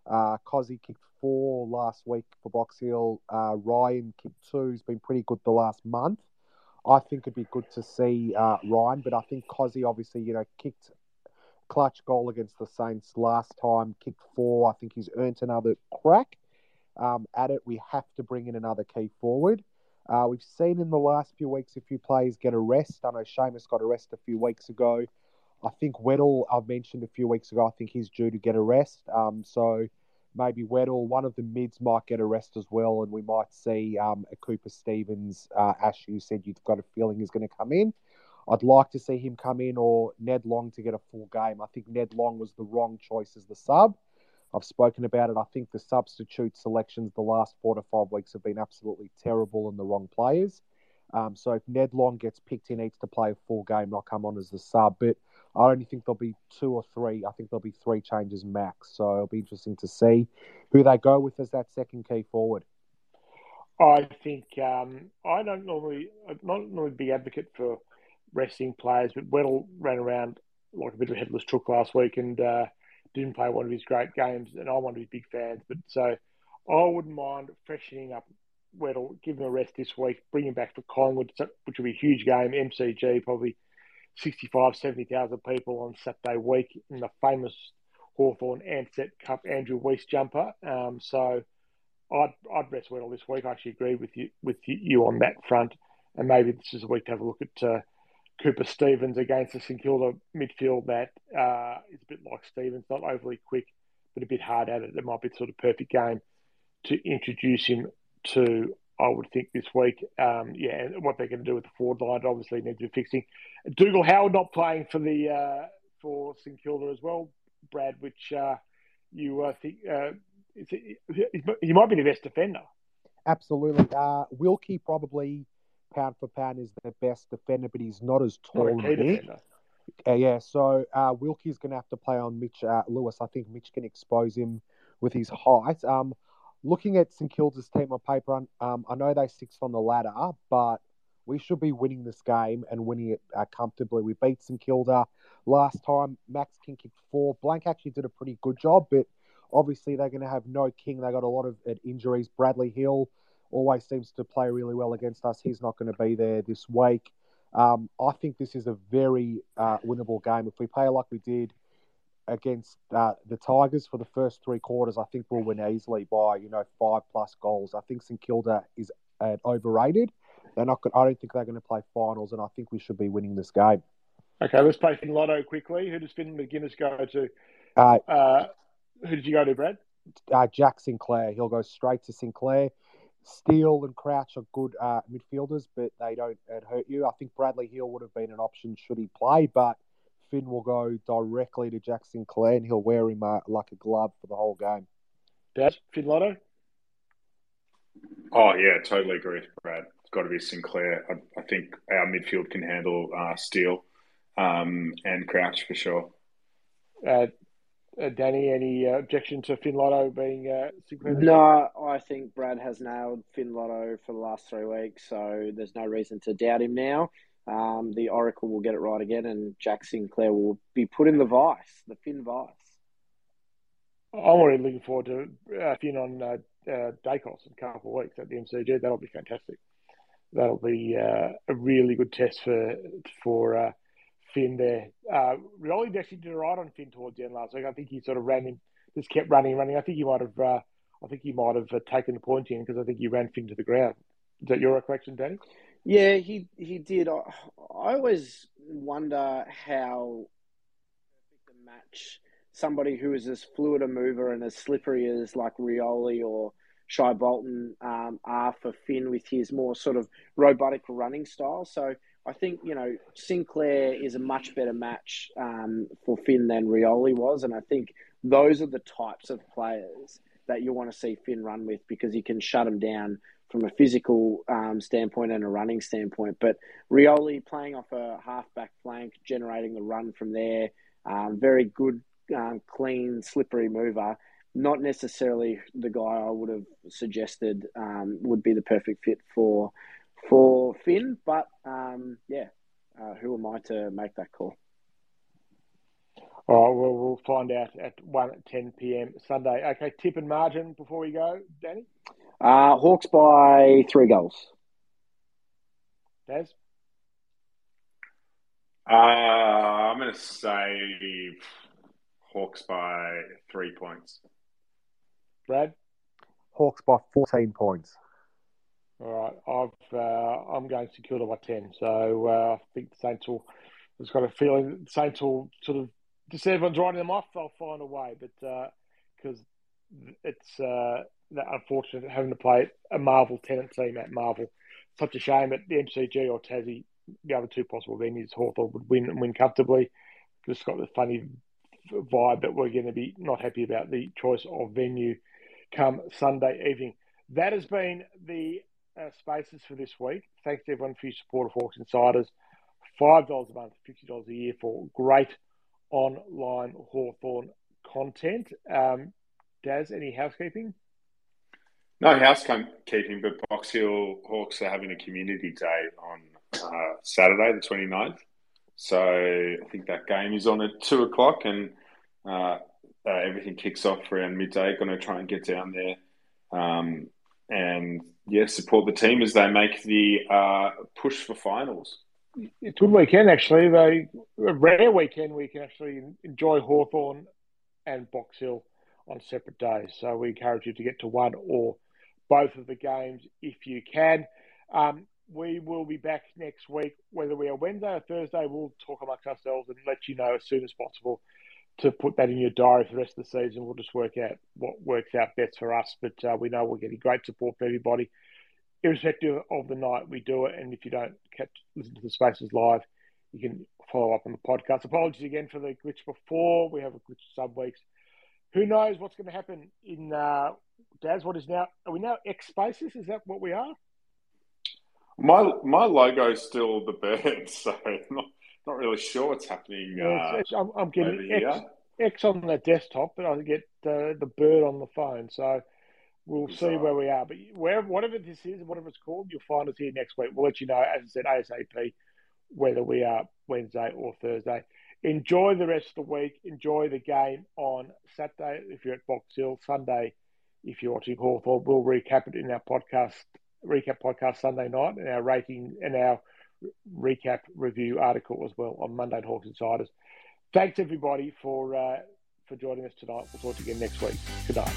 Uh, Cozzy kicked four last week for Box Hill. Uh, Ryan kicked two. He's been pretty good the last month. I think it'd be good to see uh, Ryan, but I think Cozzy obviously, you know, kicked clutch goal against the Saints last time, kicked four. I think he's earned another crack um, at it. We have to bring in another key forward. Uh, we've seen in the last few weeks a few players get a rest. I know Seamus got a rest a few weeks ago. I think Weddle, I've mentioned a few weeks ago, I think he's due to get a rest. Um, so maybe Weddle, one of the mids might get a rest as well, and we might see um, a Cooper Stevens. Uh, Ash, you said you've got a feeling he's going to come in. I'd like to see him come in or Ned Long to get a full game. I think Ned Long was the wrong choice as the sub. I've spoken about it. I think the substitute selections the last four to five weeks have been absolutely terrible and the wrong players. Um, so if Ned Long gets picked, he needs to play a full game, not come on as the sub. But I only think there'll be two or three. I think there'll be three changes max. So it'll be interesting to see who they go with as that second key forward. I think um, I don't normally, I'm not normally big advocate for resting players, but Weddle ran around like a bit of a headless chook last week and uh, didn't play one of his great games, and I'm one of his big fans. But so I wouldn't mind freshening up Weddle, give him a rest this week, bring him back for Collingwood, which will be a huge game. MCG probably 65, 70,000 people on Saturday week in the famous Hawthorn Ansett Cup Andrew Weiss jumper. Um, so I'd, I'd rest Weddle this week. I actually agree with you with you on that front, and maybe this is a week to have a look at uh, Cooper Stevens against the St Kilda midfield that uh, is a bit like Stevens, not overly quick, but a bit hard at it. It might be sort of perfect game to introduce him to. I would think this week, um, yeah, and what they're going to do with the forward line obviously needs to be fixing. Dougal Howard not playing for the uh, for St Kilda as well, Brad, which uh, you uh, think uh, he might be the best defender. Absolutely. Uh, Wilkie probably pound for pound is the best defender, but he's not as tall key as Mick. defender. Uh, yeah, so uh, Wilkie's going to have to play on Mitch uh, Lewis. I think Mitch can expose him with his height. Um, looking at St Kilda's team on paper, um, I know they sixth on the ladder, but we should be winning this game and winning it uh, comfortably. We beat St Kilda last time. Max King kicked four. Blank actually did a pretty good job, but obviously they're going to have no King. They got a lot of uh, injuries. Bradley Hill always seems to play really well against us. He's not going to be there this week. Um, I think this is a very uh, winnable game. If we play like we did against uh, the Tigers for the first three quarters, I think we'll win easily by you know five plus goals. I think St Kilda is uh, overrated. They're not. I don't think they're going to play finals, and I think we should be winning this game. Okay, let's play Finn Lotto quickly. Who does Finn Maginness go to? Uh, Uh, who did you go to, Brad? uh, Jack Sinclair, he'll go straight to Sinclair. Steele and Crouch are good uh, midfielders, but they don't uh, hurt you. I think Bradley Hill would have been an option should he play, but Finn will go directly to Jack Sinclair and he'll wear him uh, like a glove for the whole game. Dad, Finn Lotto? Oh, yeah, totally agree Brad. It's got to be Sinclair. I, I think our midfield can handle uh, Steele um, and Crouch for sure. Uh, uh, Danny, any uh, objection to Finn Lotto being uh, Sinclair? No, I think Brad has nailed Finn Lotto for the last three weeks, so there's no reason to doubt him now. Um, the Oracle will get it right again, and Jack Sinclair will be put in the vice, the Finn vice. I'm already looking forward to uh, Finn on uh, uh, Daicos in a couple of weeks at the MCG. That'll be fantastic. That'll be uh, a really good test for for uh, Finn there. Uh, Rioli actually did right on Finn towards the end last week. I think he sort of ran him, just kept running running. I think he might have, uh, I think he might have uh, taken the point in because I think he ran Finn to the ground. Is that your recollection, Danny? Yeah, he he did. I, I always wonder how to match somebody who is as fluid a mover and as slippery as like Rioli or Shai Bolton um, are for Finn with his more sort of robotic running style. So I think you know Sinclair is a much better match um, for Finn than Rioli was, and I think those are the types of players that you want to see Finn run with because he can shut them down from a physical um, standpoint and a running standpoint. But Rioli playing off a halfback flank, generating the run from there, um, very good, um, clean, slippery mover. Not necessarily the guy I would have suggested um, would be the perfect fit for for Finn, but um, yeah, uh, who am I to make that call? All right, well, we'll find out at 1 at 10 p.m. Sunday. Okay, tip and margin before we go, Danny? Uh, Hawks by three goals. Daz? Uh, I'm going to say Hawks by three points. Brad? Hawks by 14 points. All right, I've uh, I'm going Secure by ten, so uh, I think the Saints will. I've got a feeling the Saints will sort of just everyone's writing them off. They'll find a way, but because uh, it's uh, unfortunate having to play a Marvel tenant team at Marvel. Such a shame at the MCG or Tassie, the other two possible venues, Hawthorn would win and win comfortably. Just got the funny vibe that we're going to be not happy about the choice of venue come Sunday evening. That has been the uh, spaces for this week. Thanks to everyone for your support of Hawks Insiders. $5 a month, $50 a year for great online Hawthorn content. Um, Daz, any housekeeping? No housekeeping, but Box Hill Hawks are having a community day on uh, Saturday, the 29th. So I think that game is on at 2 o'clock and uh, uh, everything kicks off around midday. Going to try and get down there um, and yeah, support the team as they make the uh, push for finals. It's a good weekend, actually. They a rare weekend we can actually enjoy Hawthorn and Box Hill on separate days. So we encourage you to get to one or both of the games if you can. Um, we will be back next week, whether we are Wednesday or Thursday. We'll talk amongst ourselves and let you know as soon as possible to put that in your diary for the rest of the season. We'll just work out what works out best for us. But uh, we know we're getting great support from everybody, irrespective of the night we do it. And if you don't catch, listen to the Spaces live, you can follow up on the podcast. Apologies again for the glitch before. We have a glitch some weeks. Who knows what's going to happen in uh, Daz? What is now? Are we now X Spaces? Is that what we are? My my logo is still the bird, *laughs* so not not really sure what's happening. Yeah, uh, it's, it's, I'm, I'm getting X, X on the desktop, but I get uh, the bird on the phone. So we'll Bizarre. see where we are. But wherever, whatever this is, whatever it's called, you'll find us here next week. We'll let you know, as I said, ASAP, whether we are Wednesday or Thursday. Enjoy the rest of the week. Enjoy the game on Saturday if you're at Box Hill. Sunday, if you're watching Hawthorn, we'll recap it in our podcast, recap podcast Sunday night, and our rating and our recap review article as well on Monday at Hawks Insiders. Thanks everybody for uh, for joining us tonight. We'll talk to you again next week. Good night.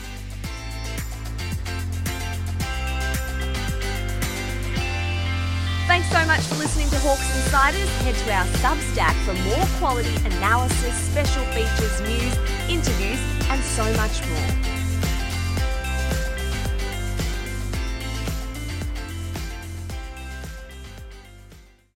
Thanks so much for listening to Hawks Insiders. Head to our Substack for more quality analysis, special features, news, interviews, and so much more.